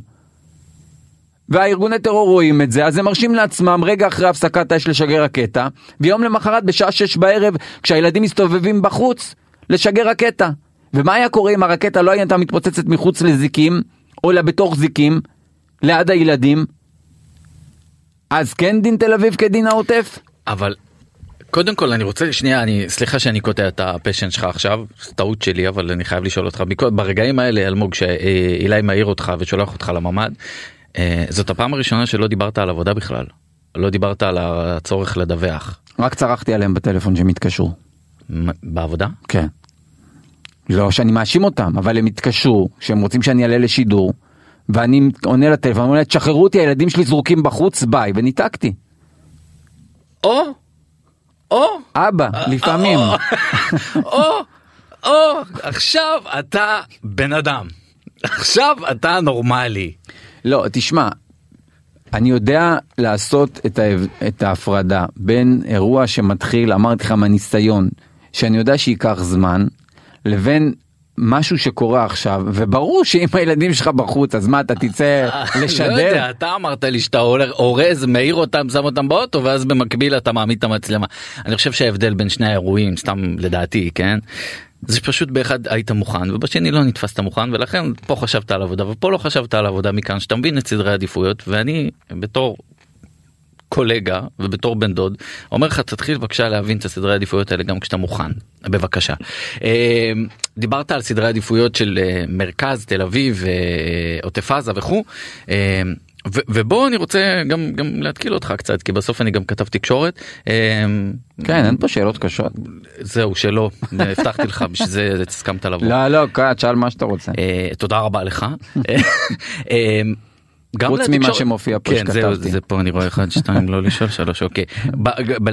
והארגוני טרור רואים את זה, אז הם מרשים לעצמם רגע אחרי הפסקת האש לשגר רקטה, ויום למחרת בשעה שש בערב, כשהילדים מסתובבים בחוץ, לשגר רקטה. ומה היה קורה אם הרקטה לא הייתה מתפוצצת מחוץ לזיקים, או בתוך זיקים, ליד הילדים? אז כן דין תל אביב כדין העוטף?
אבל קודם כל אני רוצה שנייה אני סליחה שאני קוטע את הפשן שלך עכשיו טעות שלי אבל אני חייב לשאול אותך ברגעים האלה אלמוג שאילי מעיר אותך ושולח אותך לממ"ד אה, זאת הפעם הראשונה שלא דיברת על עבודה בכלל לא דיברת על הצורך לדווח.
רק צרחתי עליהם בטלפון שהם התקשרו.
בעבודה?
כן. לא שאני מאשים אותם, אבל הם התקשרו, שהם רוצים שאני אעלה לשידור, ואני עונה לטלפון, אומר תשחררו אותי, הילדים שלי זרוקים בחוץ, ביי, וניתקתי.
או, או,
אבא, לפעמים.
או, או, עכשיו אתה בן אדם. עכשיו אתה נורמלי.
לא, תשמע, אני יודע לעשות את, ה... את ההפרדה בין אירוע שמתחיל, אמרתי לך מהניסיון, שאני יודע שייקח זמן, לבין משהו שקורה עכשיו וברור שאם הילדים שלך בחוץ אז מה אתה תצא לשדר? לא
יודע, אתה אמרת לי שאתה אורז מעיר אותם שם אותם באוטו ואז במקביל אתה מעמיד את המצלמה. אני חושב שההבדל בין שני האירועים סתם לדעתי כן. זה פשוט באחד היית מוכן ובשני לא נתפסת מוכן ולכן פה חשבת על עבודה ופה לא חשבת על עבודה מכאן שאתה מבין את סדרי העדיפויות ואני בתור קולגה ובתור בן דוד אומר לך תתחיל בבקשה להבין את הסדרי העדיפויות האלה גם כשאתה מוכן בבקשה. אה, דיברת על סדרי עדיפויות של אה, מרכז תל אביב אה, עוטף עזה וכו'. ובוא אני רוצה גם גם להתקיל אותך קצת כי בסוף אני גם כתב תקשורת.
כן אין פה שאלות קשות.
זהו שלא הבטחתי לך בשביל זה הסכמת לבוא.
לא לא שאל מה שאתה רוצה.
תודה רבה לך.
גם חוץ ממה שמופיע פה
כן, שכתבתי. זה, זה פה אני רואה 1 2 לא לשאול 3 אוקיי.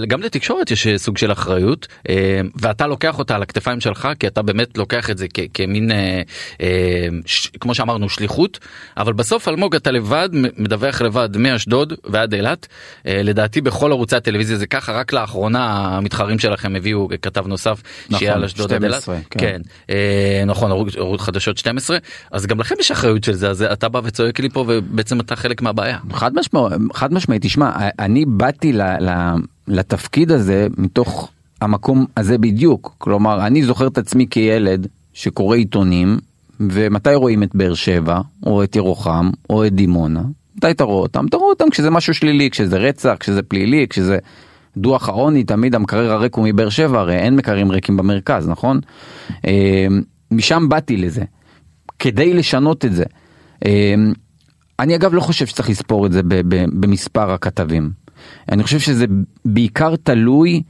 גם לתקשורת יש סוג של אחריות אה, ואתה לוקח אותה על הכתפיים שלך כי אתה באמת לוקח את זה כמין אה, אה, כמו שאמרנו שליחות אבל בסוף אלמוג אתה לבד מדווח לבד מאשדוד ועד אילת לדעתי בכל ערוצי הטלוויזיה זה ככה רק לאחרונה המתחרים שלכם הביאו כתב נוסף נכון, שיהיה על אשדוד עד אילת. כן, כן נכון ערוץ חדשות 12 אז גם לכם יש אחריות של זה אז אתה בא וצועק לי פה. בעצם אתה חלק מהבעיה.
חד משמעית, חד משמעית, תשמע, אני באתי ל, ל, לתפקיד הזה מתוך המקום הזה בדיוק, כלומר, אני זוכר את עצמי כילד שקורא עיתונים, ומתי רואים את באר שבע, או את ירוחם, או את דימונה, מתי אתה רואה אותם? אתה רואה אותם כשזה משהו שלילי, כשזה רצח, כשזה פלילי, כשזה דוח העוני, תמיד המקרר הריק הוא מבאר שבע, הרי אין מקררים ריקים במרכז, נכון? אה, משם באתי לזה, כדי לשנות את זה. אני אגב לא חושב שצריך לספור את זה במספר הכתבים. אני חושב שזה בעיקר תלוי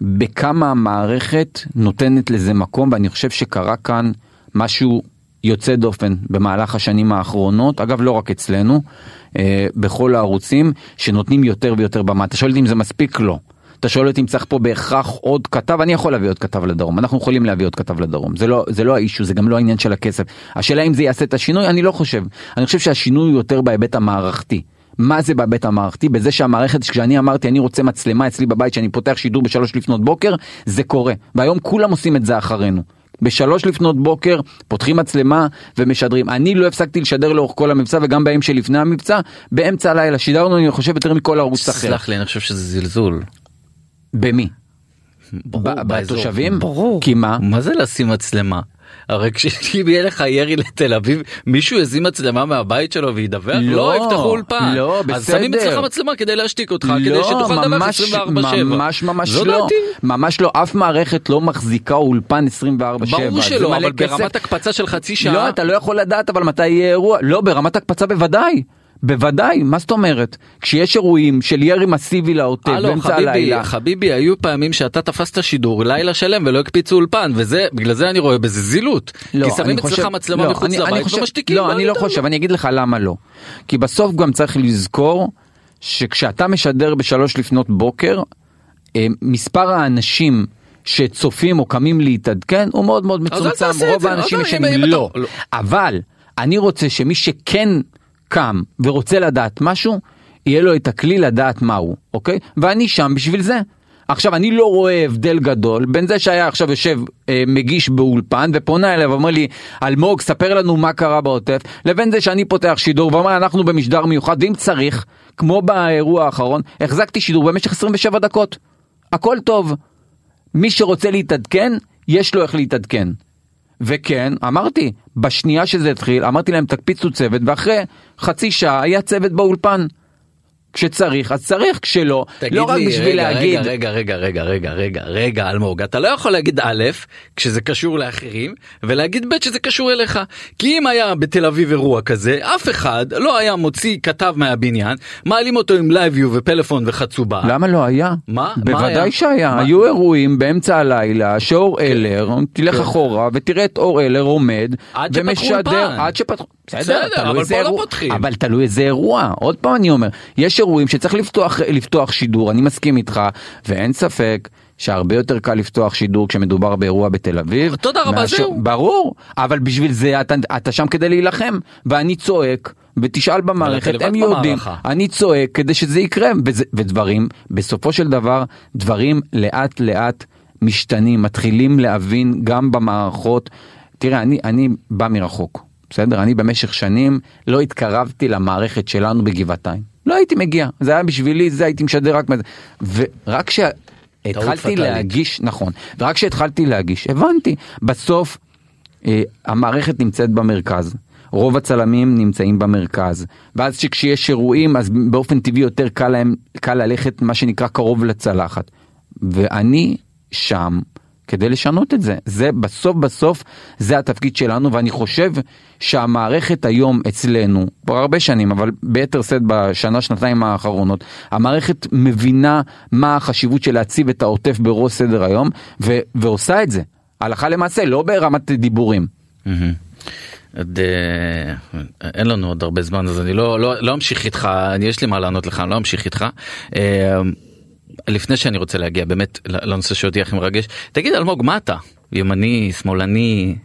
בכמה המערכת נותנת לזה מקום, ואני חושב שקרה כאן משהו יוצא דופן במהלך השנים האחרונות, אגב לא רק אצלנו, אה, בכל הערוצים, שנותנים יותר ויותר במה. אתה שואל אם זה מספיק? לא. אתה שואל אותי אם צריך פה בהכרח עוד כתב, אני יכול להביא עוד כתב לדרום, אנחנו יכולים להביא עוד כתב לדרום, זה לא, זה לא האישו, זה גם לא העניין של הכסף. השאלה אם זה יעשה את השינוי, אני לא חושב. אני חושב שהשינוי הוא יותר בהיבט המערכתי. מה זה בהיבט המערכתי? בזה שהמערכת, כשאני אמרתי אני רוצה מצלמה אצלי בבית שאני פותח שידור בשלוש לפנות בוקר, זה קורה. והיום כולם עושים את זה אחרינו. בשלוש לפנות בוקר פותחים מצלמה ומשדרים. אני לא הפסקתי לשדר לאורך כל המבצע וגם בימים שלפני המבצע, באמצע הלילה שידרנו אני חושב יותר מכל ערוץ אחר.
סלח לי, אני חושב שזה זלזול.
במי?
ברור.
בתושבים?
ברור.
כי מה?
מה זה לשים מצלמה? הרי כשאם יהיה לך ירי לתל אביב מישהו ישים מצלמה מהבית שלו וידווח
לא,
לא יפתחו אולפן
לא,
אז שמים
בסדר.
אצלך מצלמה כדי להשתיק אותך כדי
לא,
שתוכל לדווח
ממש,
24/7
ממש ממש לא,
דעתי.
ממש לא, אף מערכת לא מחזיקה אולפן 24/7.
ברור שלא אבל
כסף.
ברמת הקפצה של חצי שעה
לא, אתה לא יכול לדעת אבל מתי יהיה אירוע, לא, ברמת הקפצה בוודאי. בוודאי, מה זאת אומרת? כשיש אירועים של ירי מסיבי לעוטף
הלו
באמצע
חביבי,
הלילה,
חביבי היו פעמים שאתה תפסת שידור לילה שלם ולא הקפיצו אולפן וזה בגלל זה אני רואה בזה זילות.
לא,
כי שמים
אני
אצלך מצלמה
לא,
מחוץ
אני- אני
לבית
חושב-
ומשתיקים.
לא, אני לא. חושב, אני אגיד לך למה לא. כי בסוף גם צריך לזכור שכשאתה משדר בשלוש לפנות בוקר, אה, מספר האנשים שצופים או קמים להתעדכן הוא מאוד מאוד מצומצם, רוב האנשים
אתה-
לא.
לא.
אבל אני רוצה שמי שכן קם ורוצה לדעת משהו, יהיה לו את הכלי לדעת מהו, אוקיי? ואני שם בשביל זה. עכשיו אני לא רואה הבדל גדול בין זה שהיה עכשיו יושב אה, מגיש באולפן ופונה אליו ואומר לי אלמוג ספר לנו מה קרה בעוטף לבין זה שאני פותח שידור ואומר אנחנו במשדר מיוחד ואם צריך כמו באירוע האחרון החזקתי שידור במשך 27 דקות הכל טוב מי שרוצה להתעדכן יש לו איך להתעדכן. וכן אמרתי בשנייה שזה התחיל אמרתי להם תקפיצו צוות ואחרי חצי שעה היה צוות באולפן. כשצריך אז צריך כשלא לא רק
לי,
בשביל
רגע,
להגיד
רגע, רגע, רגע, רגע, רגע, רגע, אלמוג, אתה לא יכול להגיד א', כשזה קשור לאחרים, ולהגיד ב', שזה קשור אליך. כי אם היה בתל אביב אירוע כזה, אף אחד לא היה מוציא כתב מהבניין, מעלים אותו עם לייביו ופלאפון וחצובה.
למה לא היה?
מה? מה
בוודאי
היה?
שהיה,
מה?
היו אירועים באמצע הלילה שאור אלר, תלך
כן.
אחורה ותראה את אור אלר עומד
עד
ומשדר. עד שפתחו,
בסדר,
תלוי
אבל פה לא
אירוע-
פותחים.
אבל תלוי איזה אירוע, עוד פעם אני אומר, יש אירועים שצריך לפתוח, לפתוח שידור, אני מסכים איתך, ואין ספק. שהרבה יותר קל לפתוח שידור כשמדובר באירוע בתל אביב.
תודה רבה,
מאשר-
זהו.
ברור, אבל בשביל זה אתה, אתה שם כדי להילחם, ואני צועק, ותשאל במערכת, הם יודעים. אני צועק כדי שזה יקרה, וזה, ודברים, בסופו של דבר, דברים לאט לאט משתנים, מתחילים להבין גם במערכות. תראה, אני, אני בא מרחוק, בסדר? אני במשך שנים לא התקרבתי למערכת שלנו בגבעתיים. לא הייתי מגיע, זה היה בשבילי, זה הייתי משדר רק מזה. ורק כשהתחלתי
פטאלית.
להגיש, נכון, ורק כשהתחלתי להגיש, הבנתי, בסוף אה, המערכת נמצאת במרכז. רוב הצלמים נמצאים במרכז ואז שכשיש אירועים אז באופן טבעי יותר קל להם קל ללכת מה שנקרא קרוב לצלחת ואני שם כדי לשנות את זה זה בסוף בסוף זה התפקיד שלנו ואני חושב שהמערכת היום אצלנו כבר הרבה שנים אבל ביתר שאת בשנה שנתיים האחרונות המערכת מבינה מה החשיבות של להציב את העוטף בראש סדר היום ו- ועושה את זה הלכה למעשה לא ברמת דיבורים.
מהמם. עוד, אה, אין לנו עוד הרבה זמן אז אני לא לא לא אמשיך איתך יש לי מה לענות לך אני לא אמשיך איתך. לפני שאני רוצה להגיע באמת לנושא שאותי הכי מרגש תגיד אלמוג מה אתה ימני שמאלני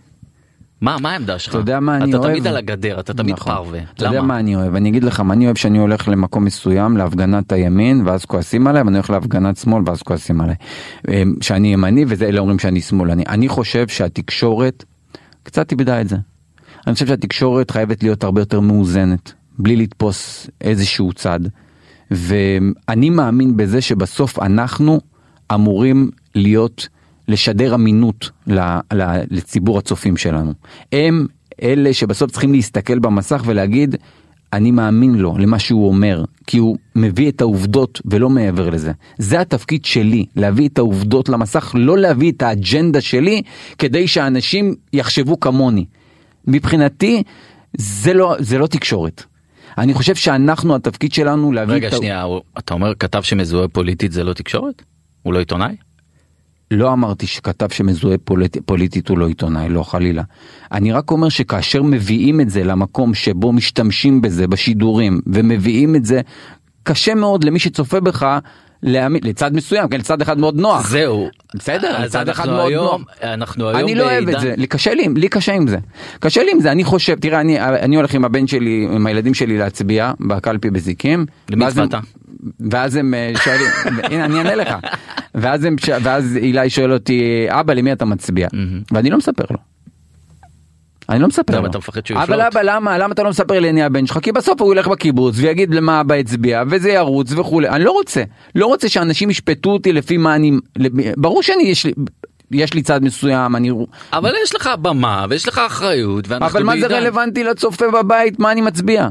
מה מה העמדה שלך
אתה יודע מה אני
אתה
אוהב?
תמיד על הגדר אתה תמיד
נכון.
פרווה
אתה יודע
למה
מה אני אוהב? אני אגיד לך מה אני אוהב שאני הולך למקום מסוים להפגנת הימין ואז כועסים עליי ואני הולך להפגנת שמאל ואז כועסים עליי. אה, שאני ימני וזה אלה אומרים שאני שמאלני. אני חושב שהתקשורת קצת איבדה את זה. אני חושב שהתקשורת חייבת להיות הרבה יותר מאוזנת בלי לתפוס איזשהו צד. ואני מאמין בזה שבסוף אנחנו אמורים להיות לשדר אמינות לציבור הצופים שלנו. הם אלה שבסוף צריכים להסתכל במסך ולהגיד אני מאמין לו למה שהוא אומר כי הוא מביא את העובדות ולא מעבר לזה. זה התפקיד שלי להביא את העובדות למסך לא להביא את האג'נדה שלי כדי שאנשים יחשבו כמוני. מבחינתי זה לא זה לא תקשורת. אני חושב שאנחנו התפקיד שלנו להביא
רגע
את ה-
שנייה, הוא- אתה אומר כתב שמזוהה פוליטית זה לא תקשורת? הוא לא עיתונאי?
לא אמרתי שכתב שמזוהה פוליט, פוליטית הוא לא עיתונאי, לא חלילה. אני רק אומר שכאשר מביאים את זה למקום שבו משתמשים בזה בשידורים ומביאים את זה, קשה מאוד למי שצופה בך להאמין, לצד מסוים, כן, לצד אחד מאוד נוח.
זהו.
בסדר, לצד אחד מאוד
היום,
נוח.
אנחנו היום
אני לא אוהב את זה, לי קשה לי, לי קשה עם זה. קשה לי עם זה, אני חושב, תראה, אני, אני הולך עם הבן שלי, עם הילדים שלי להצביע בקלפי בזיקים.
למי הצבעת?
ואז הם אה, שואלים, הנה אני אענה לך. ואז, הם, ואז אילי שואל אותי, אבא למי אתה מצביע? ואני לא מספר לו. אני לא מספר
למה
לו.
אתה מפחד שהוא
אבל
יפלוט?
אבא למה למה אתה לא מספר לי אני הבן שלך כי בסוף הוא ילך בקיבוץ ויגיד למה אבא הצביע וזה ירוץ וכולי אני לא רוצה לא רוצה שאנשים ישפטו אותי לפי מה אני ברור שאני יש לי יש לי צד מסוים אני
אבל יש לך במה ויש לך אחריות
אבל מה זה
בעידן-
רלוונטי לצופה בבית מה אני מצביע?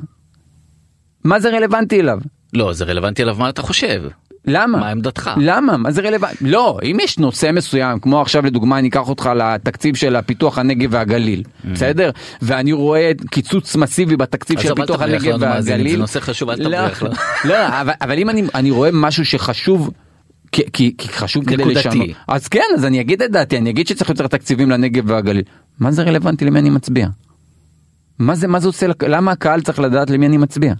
מה זה רלוונטי אליו?
לא זה רלוונטי אליו מה אתה חושב.
למה?
מה עמדתך?
למה? מה זה רלוונטי? לא, אם יש נושא מסוים, כמו עכשיו לדוגמה אני אקח אותך לתקציב של הפיתוח הנגב והגליל, בסדר? ואני רואה קיצוץ מסיבי בתקציב של פיתוח הנגב והגליל.
זה נושא חשוב, אל
לא,
תבריח לנו.
לא, אבל, אם אני, אני רואה משהו שחשוב כי, כי, כי חשוב כדי. לשנות. אז כן, אז אני אגיד את דעתי, אני אגיד שצריך יותר תקציבים לנגב והגליל. מה זה רלוונטי למי אני מצביע? מה זה, מה זה עושה, למה הקהל צריך לדעת למי אני מצביע?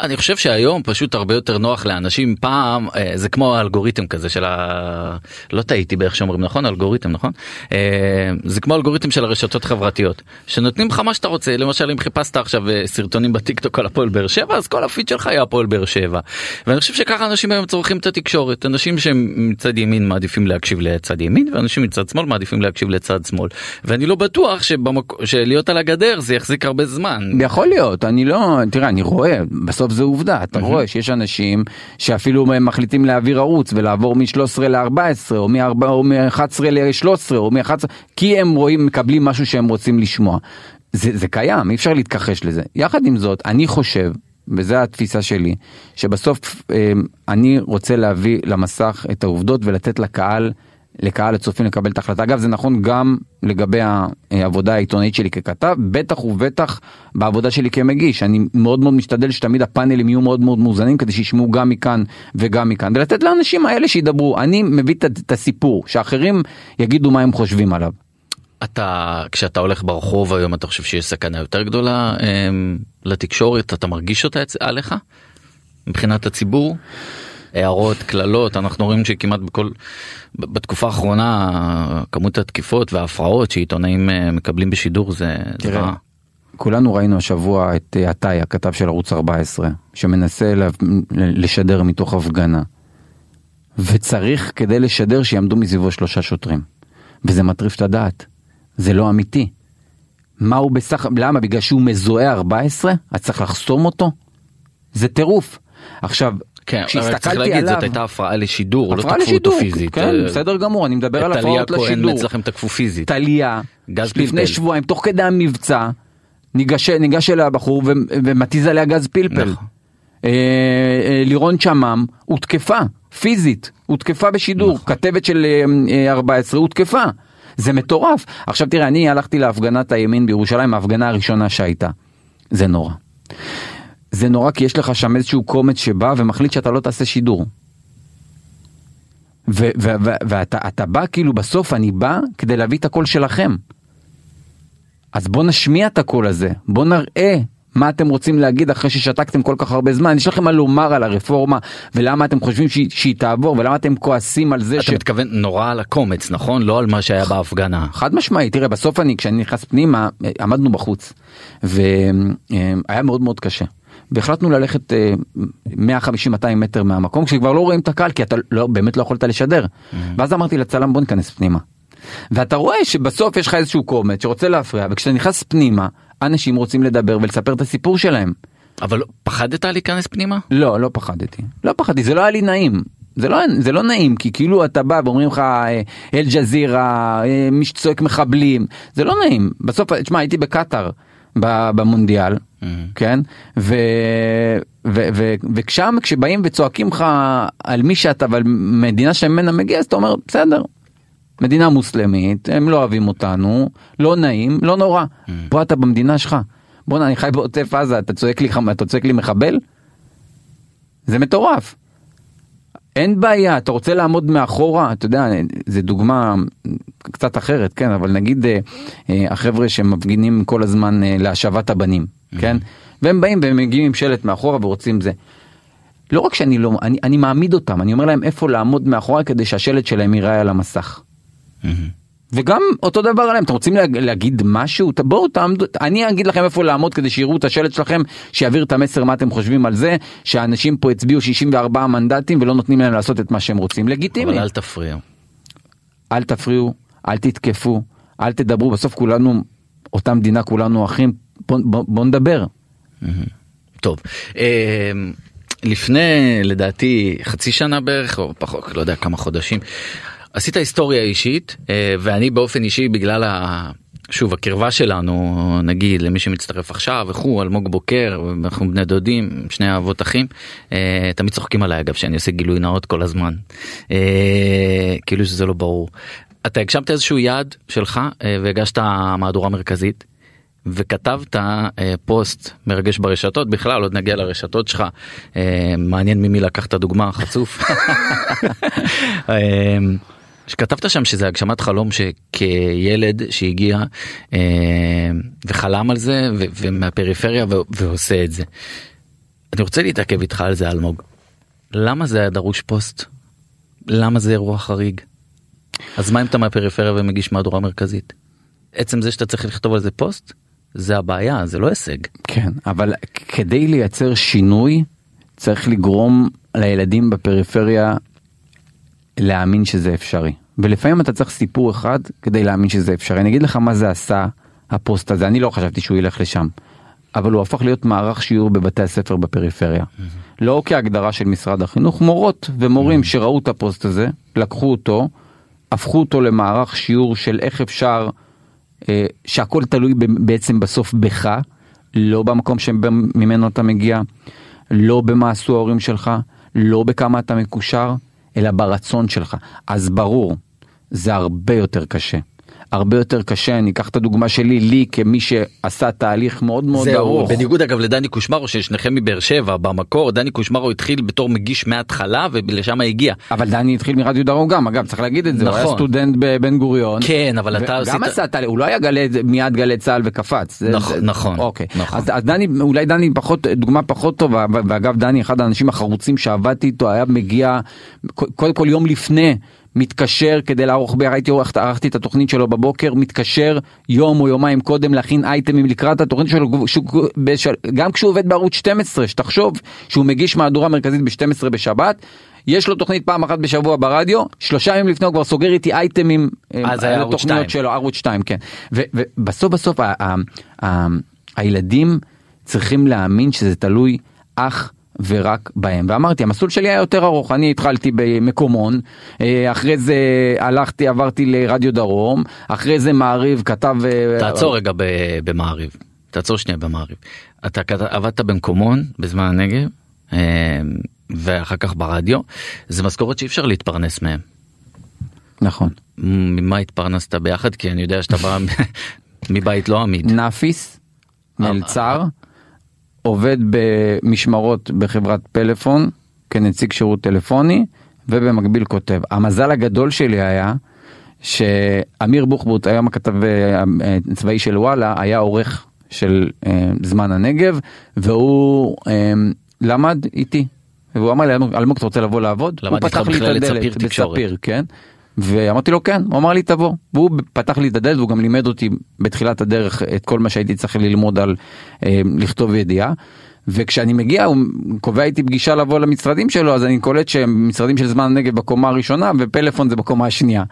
אני חושב שהיום פשוט הרבה יותר נוח לאנשים. פעם אה, זה כמו האלגוריתם כזה של ה... לא טעיתי באיך שאומרים נכון? אלגוריתם נכון? אה, זה כמו אלגוריתם של הרשתות חברתיות שנותנים לך מה שאתה רוצה למשל אם חיפשת עכשיו אה, סרטונים בטיקטוק על הפועל באר שבע אז כל הפיד שלך יהיה הפועל באר שבע. ואני חושב שככה אנשים היום צורכים את התקשורת. אנשים שהם מצד ימין מעדיפים להקשיב לצד ימין ואנשים מצד שמאל מעדיפים להקשיב לצד שמאל. ואני לא בטוח שבמק... שלהיות על הגדר זה יחזיק הרבה זמן.
יכול להיות, אני לא, תראה, אני רואה, בסוף זה עובדה, אתה רואה שיש אנשים שאפילו הם מחליטים להעביר ערוץ ולעבור מ-13 ל-14 או מ-11 ל-13 או מ-11, כי הם רואים, מקבלים משהו שהם רוצים לשמוע. זה, זה קיים, אי אפשר להתכחש לזה. יחד עם זאת, אני חושב, וזו התפיסה שלי, שבסוף אה, אני רוצה להביא למסך את העובדות ולתת לקהל לקהל הצופים לקבל את ההחלטה. אגב זה נכון גם לגבי העבודה העיתונאית שלי ככתב, בטח ובטח בעבודה שלי כמגיש. אני מאוד מאוד משתדל שתמיד הפאנלים יהיו מאוד מאוד מאוזנים כדי שישמעו גם מכאן וגם מכאן, ולתת לאנשים האלה שידברו. אני מביא את- הסיפור, שאחרים יגידו מה הם חושבים עליו.
אתה כשאתה הולך ברחוב היום אתה חושב שיש סכנה יותר גדולה אמ, לתקשורת אתה מרגיש אותה עליך מבחינת הציבור הערות קללות אנחנו רואים שכמעט בכל בתקופה האחרונה כמות התקיפות וההפרעות שעיתונאים אה, מקבלים בשידור זה
תראה,
זוועה.
כולנו ראינו השבוע את אה, עטאי, הכתב של ערוץ 14, שמנסה לשדר מתוך הפגנה. וצריך כדי לשדר שיעמדו מסביבו שלושה שוטרים. וזה מטריף את הדעת. זה לא אמיתי. מה הוא בסך... למה? בגלל שהוא מזוהה 14? אז צריך לחסום אותו? זה טירוף. עכשיו,
כן, אבל צריך להגיד
עליו...
זאת הייתה הפרעה לשידור לא
הפרעה
תקפו אותו
לשידור,
פיזית.
כן,
אה,
בסדר גמור, אני מדבר על
את טליה
הפרעות
כהן
לשידור.
אצלכם תקפו פיזית.
טליה,
גז
לפני. שבועיים, תוך כדי המבצע, ניגש, ניגש אליה הבחור ו- ומתיז עליה גז פלפל.
נכון.
אה, אה, לירון שמם הותקפה, פיזית, הותקפה בשידור,
נכון.
כתבת של אה, אה, 14 הותקפה. זה מטורף. עכשיו תראה, אני הלכתי להפגנת הימין בירושלים, ההפגנה הראשונה שהייתה. זה נורא. זה נורא כי יש לך שם איזשהו קומץ שבא ומחליט שאתה לא תעשה שידור. ו- ו- ו- ואתה אתה בא כאילו בסוף אני בא כדי להביא את הקול שלכם. אז בוא נשמיע את הקול הזה, בוא נראה מה אתם רוצים להגיד אחרי ששתקתם כל כך הרבה זמן, יש לכם מה לומר על הרפורמה ולמה אתם חושבים שהיא, שהיא תעבור ולמה אתם כועסים על זה
אתה מתכוון נורא על הקומץ נכון לא על מה שהיה בהפגנה.
חד משמעית, תראה בסוף אני כשאני נכנס פנימה אה, עמדנו בחוץ והיה מאוד מאוד קשה. והחלטנו ללכת אה, 150-200 מטר מהמקום כשכבר לא רואים את הקהל כי אתה לא, באמת לא יכולת לשדר. ואז אמרתי לצלם בוא ניכנס פנימה. ואתה רואה שבסוף יש לך איזשהו קומץ שרוצה להפריע וכשאתה נכנס פנימה אנשים רוצים לדבר ולספר את הסיפור שלהם.
אבל פחדת להיכנס פנימה?
לא, לא פחדתי. לא פחדתי, זה לא היה לי נעים. זה לא, זה לא נעים, כי כאילו אתה בא ואומרים לך אה, אל-ג'זירה, אה, מי שצועק מחבלים, זה לא נעים. בסוף, תשמע, הייתי בקטאר במונדיאל, כן? וכשם, כשבאים וצועקים לך על מי שאתה ועל מדינה שממנה מגיע, אז אתה אומר, בסדר, מדינה מוסלמית, הם לא אוהבים אותנו, לא נעים, לא נורא. פה אתה במדינה שלך. בואנה אני חי בעוטף עזה אתה צועק לי אתה צועק לי מחבל? זה מטורף. אין בעיה אתה רוצה לעמוד מאחורה אתה יודע זה דוגמה קצת אחרת כן אבל נגיד אה, אה, החבר'ה שמפגינים כל הזמן אה, להשבת הבנים כן והם באים והם מגיעים עם שלט מאחורה ורוצים זה. לא רק שאני לא אני, אני מעמיד אותם אני אומר להם איפה לעמוד מאחורה כדי שהשלט שלהם ייראה על המסך. וגם אותו דבר עליהם אתם רוצים להג- להגיד משהו בואו תעמדו אני אגיד לכם איפה לעמוד כדי שיראו את השלט שלכם שיעביר את המסר מה אתם חושבים על זה שאנשים פה הצביעו 64 מנדטים ולא נותנים להם לעשות את מה שהם רוצים לגיטימי
אבל אל תפריע.
אל תפריעו אל תתקפו אל תדברו בסוף כולנו אותה מדינה כולנו אחים בוא, בוא, נדבר
טוב. אה, לפני לדעתי חצי שנה בערך או פחות לא יודע כמה חודשים עשית היסטוריה אישית אה, ואני באופן אישי בגלל ה... שוב הקרבה שלנו נגיד למי שמצטרף עכשיו וכו' אלמוג בוקר אנחנו בני דודים שני אבות אחים אה, תמיד צוחקים עליי אגב שאני עושה גילוי נאות כל הזמן אה, כאילו שזה לא ברור. אתה הגשמת איזשהו יעד שלך והגשת מהדורה מרכזית וכתבת אה, פוסט מרגש ברשתות בכלל עוד נגיע לרשתות שלך אה, מעניין ממי לקחת דוגמה חצוף. אה, שכתבת שם שזה הגשמת חלום שכילד שהגיע אה, וחלם על זה ו- ומהפריפריה ו- ועושה את זה. אני רוצה להתעכב איתך על זה אלמוג. למה זה היה דרוש פוסט? למה זה אירוע חריג? אז מה אם אתה מהפריפריה ומגיש מהדורה מרכזית? עצם זה שאתה צריך לכתוב על זה פוסט זה הבעיה זה לא הישג.
כן אבל כדי לייצר שינוי צריך לגרום לילדים בפריפריה להאמין שזה אפשרי ולפעמים אתה צריך סיפור אחד כדי להאמין שזה אפשרי אני אגיד לך מה זה עשה הפוסט הזה אני לא חשבתי שהוא ילך לשם. אבל הוא הפך להיות מערך שיעור בבתי הספר בפריפריה. לא כהגדרה של משרד החינוך, מורות ומורים שראו את הפוסט הזה, לקחו אותו, הפכו אותו למערך שיעור של איך אפשר, שהכל תלוי בעצם בסוף בך, לא במקום שממנו אתה מגיע, לא במה עשו ההורים שלך, לא בכמה אתה מקושר, אלא ברצון שלך. אז ברור, זה הרבה יותר קשה. הרבה יותר קשה, אני אקח את הדוגמה שלי, לי כמי שעשה תהליך מאוד מאוד
זהו,
ארוך.
בניגוד אגב לדני קושמרו ששניכם מבאר שבע במקור דני קושמרו התחיל בתור מגיש מההתחלה ולשם הגיע.
אבל דני התחיל מרדיו דרום גם, אגב, צריך להגיד את זה, הוא היה
נכון.
סטודנט בבן גוריון.
כן אבל אתה עשית
עשה תהליך, הוא לא היה גלי, מיד גלי צה"ל וקפץ. זה-
נכון,
זה-
נכון,
אוקיי.
נכון.
אז, אז דני, אולי דני פחות, דוגמה פחות טובה, ואגב דני אחד האנשים החרוצים שעבדתי איתו, היה מגיע, קודם כל יום לפני. מתקשר כדי לערוך, ב- ראיתי, ערכתי את התוכנית שלו בבוקר, מתקשר יום או יומיים קודם להכין אייטמים לקראת התוכנית שלו, שהוא- בשל- גם כשהוא עובד בערוץ 12, שתחשוב שהוא מגיש מהדורה מרכזית ב-12 בשבת, יש לו תוכנית פעם אחת בשבוע ברדיו, שלושה ימים לפני הוא כבר סוגר איתי אייטמים אה,
אז היה ערוץ
התוכניות
שתיים.
שלו, ערוץ 2, כן. ובסוף בסוף הילדים צריכים להאמין שזה תלוי אך ורק בהם. ואמרתי, המסלול שלי היה יותר ארוך, אני התחלתי במקומון, אה, אחרי זה הלכתי, עברתי לרדיו דרום, אחרי זה מעריב כתב... אה,
תעצור רגע במעריב תעצור שנייה במעריב. אתה עבדת במקומון בזמן הנגב אה, ואחר כך ברדיו זה משכורת שאי אפשר להתפרנס מהם.
נכון.
ממה התפרנסת ביחד כי אני יודע שאתה בא מבית לא עמיד.
נאפיס, מלצר, עובד במשמרות בחברת פלאפון כנציג שירות טלפוני ובמקביל כותב. המזל הגדול שלי היה שאמיר בוחבוט היום הכתב אה, אה, צבאי של וואלה היה עורך של אה, זמן הנגב והוא אה, למד איתי. והוא אמר לי אלמוג אתה רוצה לבוא לעבוד? הוא פתח לי את הדלת. בספיר, כן. ואמרתי לו כן, הוא אמר לי תבוא, והוא פתח לי את הדלת והוא גם לימד אותי בתחילת הדרך את כל מה שהייתי צריך ללמוד על אה, לכתוב ידיעה. וכשאני מגיע הוא קובע איתי פגישה לבוא למשרדים שלו אז אני קולט שהם משרדים של זמן הנגב בקומה הראשונה ופלאפון זה בקומה השנייה.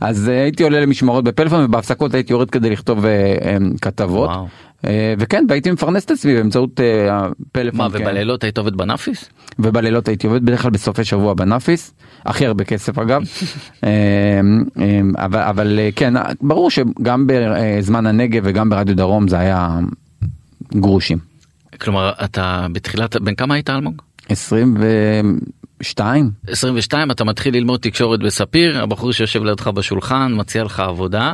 אז אה, הייתי עולה למשמרות בפלאפון ובהפסקות הייתי יורד כדי לכתוב אה, אה, כתבות.
וואו.
אה, וכן והייתי מפרנס את עצמי באמצעות אה, הפלאפון.
מה
כן.
ובלילות היית עובד בנאפיס?
ובלילות הייתי עובד בדרך כלל בסופי שבוע בנאפיס, הכי הרבה כסף אגב, אמ, אבל, אבל אה, כן, ברור שגם בזמן הנגב וגם ברדיו דרום זה היה גרושים.
כלומר אתה בתחילת בן כמה היית אלמוג?
22,
22 אתה מתחיל ללמוד תקשורת בספיר הבחור שיושב לידך בשולחן מציע לך עבודה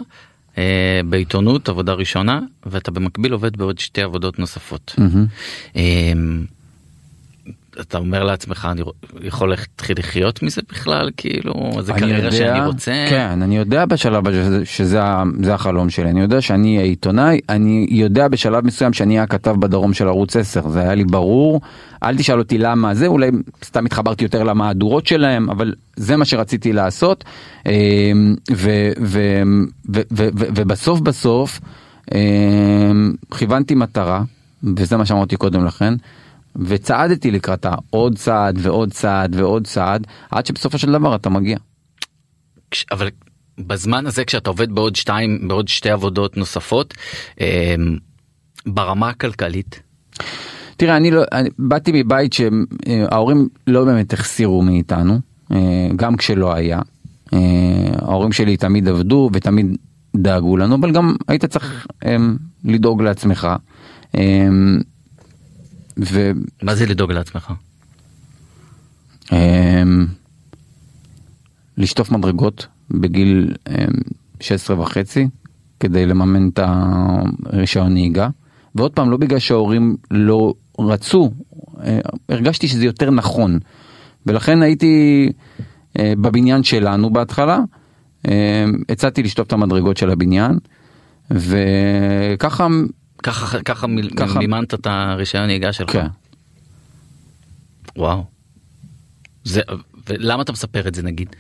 אה, בעיתונות עבודה ראשונה ואתה במקביל עובד בעוד שתי עבודות נוספות.
מהמם.
אה, אתה אומר לעצמך אני יכול להתחיל לחיות מזה בכלל כאילו זה קריירה
יודע-
שאני רוצה.
כן, אני יודע בשלב הזה שזה- שזה החלום שלי, אני יודע שאני עיתונאי, אני יודע בשלב מסוים שאני הכתב בדרום של ערוץ 10, זה היה לי ברור, אל תשאל אותי למה זה, אולי סתם התחברתי יותר למהדורות שלהם, אבל זה מה שרציתי לעשות, אה, ו- ו- ו- ו- ו- ובסוף בסוף אה, כיוונתי מטרה, וזה מה שאמרתי קודם לכן. וצעדתי לקראתה עוד צעד ועוד צעד ועוד צעד עד שבסופו של דבר אתה מגיע.
אבל בזמן הזה כשאתה עובד בעוד שתיים בעוד שתי עבודות נוספות אה, ברמה הכלכלית
תראה אני לא אני באתי מבית שההורים לא באמת החסירו מאיתנו אה, גם כשלא היה. אה, ההורים שלי תמיד עבדו ותמיד דאגו לנו אבל גם היית צריך אה, לדאוג לעצמך. אה, ו...
מה זה לדאוג לעצמך.
אמ, לשטוף מדרגות בגיל אמ, 16 וחצי כדי לממן את הרישיון נהיגה ועוד פעם לא בגלל שההורים לא רצו אה, הרגשתי שזה יותר נכון ולכן הייתי אה, בבניין שלנו בהתחלה אה, הצעתי לשטוף את המדרגות של הבניין וככה
ככה ככה. מימנת את הרישיון נהיגה שלך.
כן.
וואו. זה ולמה אתה מספר את זה נגיד.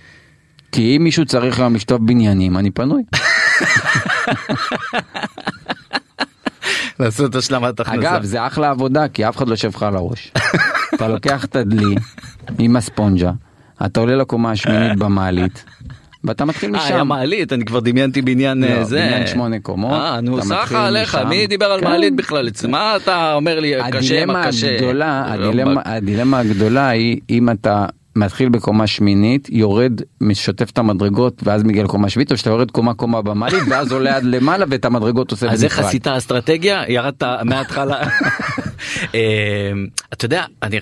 כי אם מישהו צריך היום לשטוף בניינים אני פנוי.
לעשות השלמת הכנסה.
אגב זה אחלה עבודה כי אף אחד לא יושב לך על הראש. אתה לוקח את הדלי עם הספונג'ה, אתה עולה לקומה השמינית במעלית ואתה מתחיל
אה, היה
משם.
מעלית אני כבר דמיינתי בניין אה,
לא,
זה.
בניין שמונה קומות,
אה נו סחה עליך
משם.
מי דיבר על
כן.
מעלית בכלל מה אתה אומר לי קשה מה קשה.
הגדולה,
לא,
הדילמה,
מה-
הדילמה הגדולה היא אם אתה מתחיל בקומה שמינית, יורד, משתף את המדרגות ואז מגיע לקומה שביעית, או שאתה יורד קומה קומה במעלית ואז עולה עד למעלה ואת המדרגות עושה
אז איך
בנפרד.
עשית אסטרטגיה ירדת מההתחלה. אה, אתה יודע אני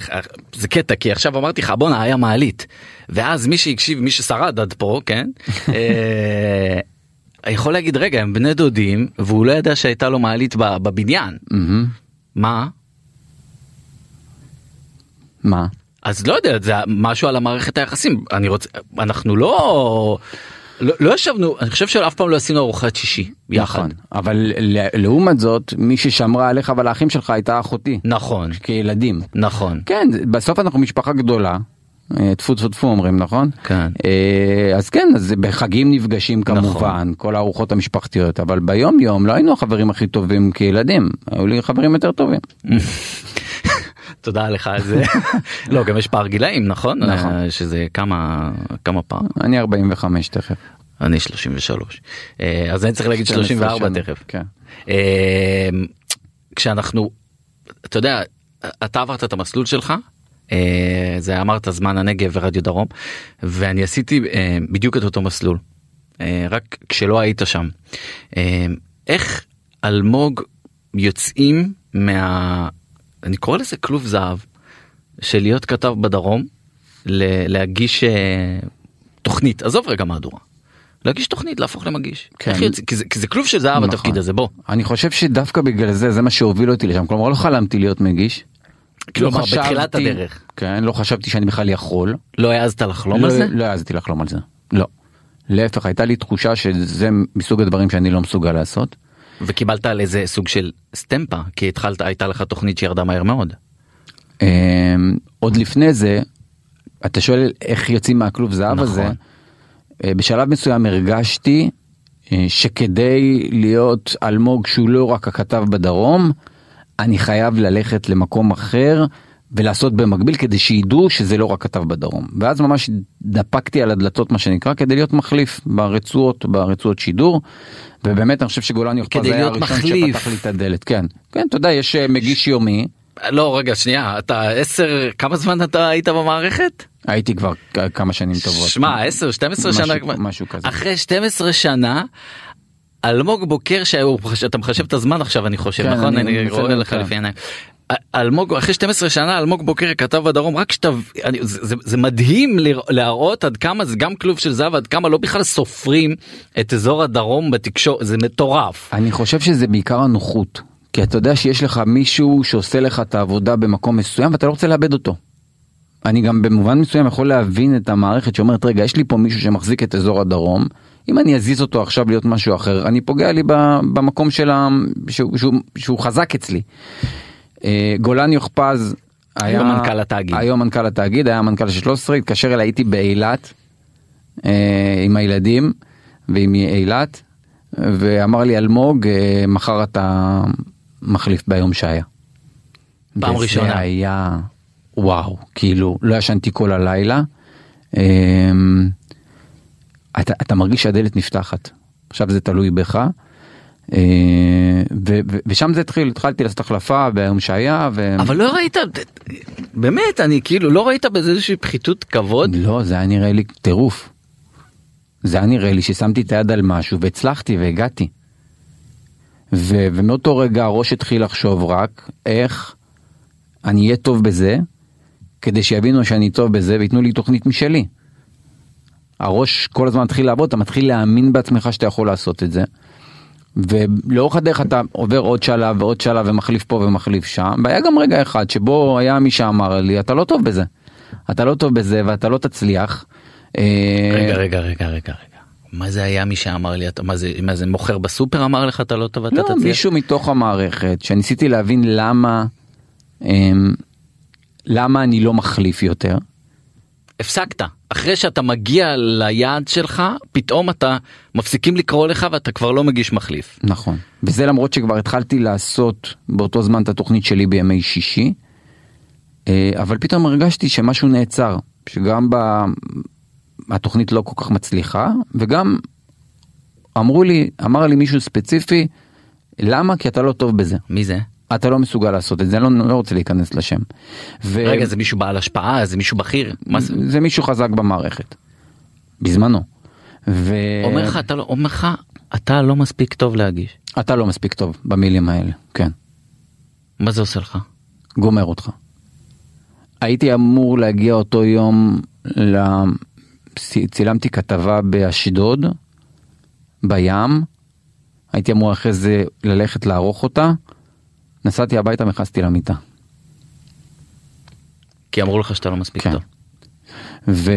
זה קטע כי עכשיו אמרתי לך בואנה היה מעלית ואז מי שהקשיב מי ששרד עד פה כן. אה, יכול להגיד רגע הם בני דודים והוא לא ידע שהייתה לו מעלית בבניין. מה
מה?
אז לא יודע זה משהו על המערכת היחסים אני רוצה אנחנו לא לא, לא ישבנו אני חושב שאף פעם לא עשינו ארוחת שישי יחד
נכון, אבל לעומת זאת מי ששמרה עליך ועל האחים שלך הייתה אחותי.
נכון
כילדים.
נכון
כן, בסוף אנחנו משפחה גדולה. אה, טפו טפו טפו אומרים נכון?
כן.
אה, אז כן, אז בחגים נפגשים כמובן, כל הארוחות המשפחתיות, אבל ביום יום לא היינו החברים הכי טובים כילדים, היו לי חברים יותר טובים.
תודה לך על זה. לא גם יש פער גילאים נכון?
נכון.
אה, שזה כמה כמה פער.
אני 45 תכף.
אני 33. אה, אז אני צריך להגיד
12
34
שנה,
תכף.
כן.
אה, כשאנחנו אתה יודע אתה עברת את המסלול שלך. אה, זה אמרת זמן הנגב ורדיו דרום ואני עשיתי אה, בדיוק את אותו מסלול אה, רק כשלא היית שם. אה, איך אלמוג יוצאים מה... אני קורא לזה כלוב זהב של להיות כתב בדרום ל- להגיש אה, תוכנית עזוב רגע מהדורה. להגיש תוכנית להפוך למגיש.
כן.
איך יוצא- כי זה- כי זה כלוב של זהב
נכון.
התפקיד הזה בוא.
אני חושב שדווקא בגלל זה, זה מה שהוביל אותי לשם, כלומר לא חלמתי להיות מגיש.
כלומר
לא חשבתי-
בתחילת הדרך.
כן, לא חשבתי שאני בכלל יכול.
לא העזת לחלום
לא,
על זה?
לא העזתי לחלום על זה. לא. להפך, הייתה לי תחושה שזה מסוג הדברים שאני לא מסוגל לעשות.
וקיבלת על איזה סוג של סטמפה כי התחלת הייתה לך תוכנית שירדה מהר מאוד.
אמ, עוד לפני זה, אתה שואל איך יוצאים מהכלוב זהב
נכון.
הזה, אה, בשלב מסוים הרגשתי אה, שכדי להיות אלמוג שהוא לא רק הכתב בדרום, אני חייב ללכת למקום אחר ולעשות במקביל כדי שידעו שזה לא רק כתב בדרום. ואז ממש דפקתי על הדלתות מה שנקרא כדי להיות מחליף ברצועות, ברצועות שידור. ובאמת אני חושב שגולן יוחפז
כדי
היה הראשון
מחליף.
שפתח לי את הדלת. כן, כן, אתה יודע, יש אה, מגיש יומי.
לא רגע שנייה אתה עשר כמה זמן אתה היית במערכת?
הייתי כבר כמה שנים טובות.
שמע 10 12
משהו-
שנה כבר-
משהו כזה.
אחרי 12 שנה. אלמוג בוקר שהוא- שאתה מחשב את הזמן עכשיו אני חושב
כן,
נכון
אני
אני
מצלם,
רואה לך
כן.
לפי העיניים. אלמוג אחרי 12 שנה אלמוג בוקר כתב בדרום רק שאתה זה, זה, זה מדהים להראות עד כמה זה גם כלוב של זהב עד כמה לא בכלל סופרים את אזור הדרום בתקשורת זה מטורף.
אני חושב שזה בעיקר הנוחות. כי אתה יודע שיש לך מישהו שעושה לך את העבודה במקום מסוים ואתה לא רוצה לאבד אותו. אני גם במובן מסוים יכול להבין את המערכת שאומרת רגע יש לי פה מישהו שמחזיק את אזור הדרום אם אני אזיז אותו עכשיו להיות משהו אחר אני פוגע לי במקום של ה... שהוא, שהוא, שהוא חזק אצלי. אה, גולן יוכפז היה
מנכ"ל התאגיד.
היום מנכ"ל התאגיד היה מנכ"ל של 13 התקשר אליי הייתי באילת אה, עם הילדים ועם אילת ואמר לי אלמוג אה, מחר אתה מחליף ביום שהיה.
פעם ראשונה.
היה וואו כאילו לא ישנתי כל הלילה. אמ, אתה, אתה מרגיש שהדלת נפתחת עכשיו זה תלוי בך. אה, ושם זה התחיל התחלתי לעשות החלפה ביום שהיה ו...
אבל לא ראית באמת אני כאילו לא ראית בזה איזושהי פחיתות כבוד
לא זה היה נראה לי טירוף. זה היה נראה לי ששמתי את היד על משהו והצלחתי והגעתי. ו- ומאותו רגע הראש התחיל לחשוב רק איך אני אהיה טוב בזה כדי שיבינו שאני טוב בזה וייתנו לי תוכנית משלי. הראש כל הזמן מתחיל לעבוד אתה מתחיל להאמין בעצמך שאתה יכול לעשות את זה. ולאורך הדרך אתה עובר עוד שלב ועוד שלב ומחליף פה ומחליף שם והיה גם רגע אחד שבו היה מי שאמר לי אתה לא טוב בזה. אתה לא טוב בזה ואתה לא תצליח. אה,
רגע רגע רגע רגע רגע מה זה היה מי שאמר לי אתה מה זה מה זה מוכר בסופר אמר לך אתה לא טוב אתה
לא,
תצליח.
מישהו מתוך המערכת שניסיתי להבין למה אמ, למה אני לא מחליף יותר.
הפסקת אחרי שאתה מגיע ליעד שלך פתאום אתה מפסיקים לקרוא לך ואתה כבר לא מגיש מחליף.
נכון. וזה למרות שכבר התחלתי לעשות באותו זמן את התוכנית שלי בימי שישי. אה, אבל פתאום הרגשתי שמשהו נעצר, שגם ב... התוכנית לא כל כך מצליחה, וגם אמרו לי, אמר לי מישהו ספציפי, למה? כי אתה לא טוב בזה.
מי זה?
אתה לא מסוגל לעשות את זה, אני לא, לא רוצה להיכנס לשם. ו...
רגע זה מישהו בעל השפעה זה מישהו בכיר מה זה?
זה מישהו חזק במערכת. בזמנו. ו...
אומר לך אתה לא אומר לך אתה לא מספיק טוב להגיש.
אתה לא מספיק טוב במילים האלה, כן.
מה זה עושה לך?
גומר אותך. הייתי אמור להגיע אותו יום. צילמתי כתבה באשדוד, בים, הייתי אמור אחרי זה ללכת לערוך אותה, נסעתי הביתה ונכנסתי למיטה.
כי אמרו לך שאתה לא מספיק
כן.
טוב.
ו...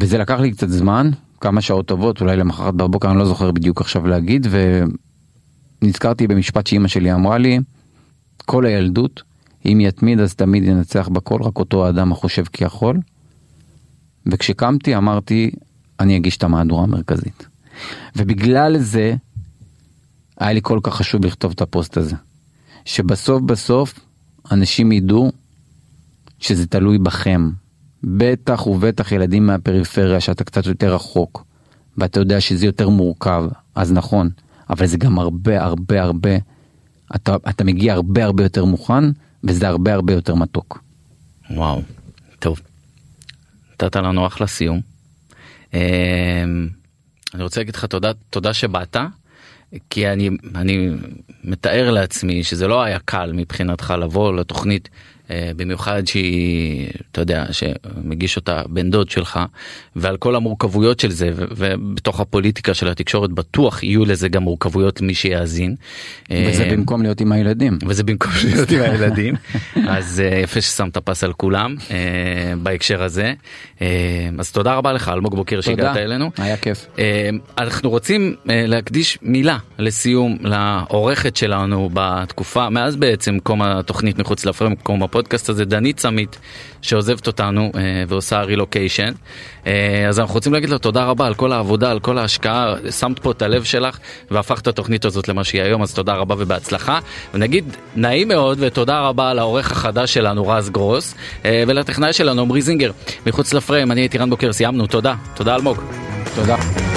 וזה לקח לי קצת זמן, כמה שעות טובות, אולי למחרת בבוקר, אני לא זוכר בדיוק עכשיו להגיד, ונזכרתי במשפט שאימא שלי אמרה לי, כל הילדות, אם יתמיד אז תמיד ינצח בכל, רק אותו האדם החושב כי יכול. וכשקמתי אמרתי, אני אגיש את המהדורה המרכזית. ובגלל זה, היה לי כל כך חשוב לכתוב את הפוסט הזה. שבסוף בסוף, אנשים ידעו שזה תלוי בכם. בטח ובטח ילדים מהפריפריה שאתה קצת יותר רחוק ואתה יודע שזה יותר מורכב אז נכון אבל זה גם הרבה הרבה הרבה אתה, אתה מגיע הרבה הרבה יותר מוכן וזה הרבה הרבה יותר מתוק.
וואו, טוב. נתת לנו אחלה סיום. אמ, אני רוצה להגיד לך תודה, תודה שבאת, כי אני, אני מתאר לעצמי שזה לא היה קל מבחינתך לבוא לתוכנית, במיוחד שהיא, אתה יודע, שמגיש אותה בן דוד שלך, ועל כל המורכבויות של זה, ובתוך הפוליטיקה של התקשורת בטוח יהיו לזה גם מורכבויות מי שיאזין.
וזה
אה,
במקום להיות עם הילדים.
וזה במקום להיות עם הילדים אז אה, יפה ששמת פס על כולם אה, בהקשר הזה אה, אז תודה רבה לך אלמוג בוקר שהגעת אלינו.
היה כיף.
אה, אנחנו רוצים אה, להקדיש מילה לסיום לעורכת שלנו בתקופה מאז בעצם קום התוכנית מחוץ לפריים קום הפודקאסט הזה דנית סמית שעוזבת אותנו אה, ועושה רילוקיישן. אה, אז אנחנו רוצים להגיד לה תודה רבה על כל העבודה על כל ההשקעה. שמת פה את הלב שלך והפכת את התוכנית הזאת למה שהיא היום אז תודה רבה ובהצלחה. ונגיד נעים מאוד ותודה רבה לעורך החדש שלנו רז גרוס אה, ולטכנאי שלנו עמרי זינגר מחוץ לפריים. אני הייתי רן בוקר סיימנו. תודה. תודה אלמוג.
תודה.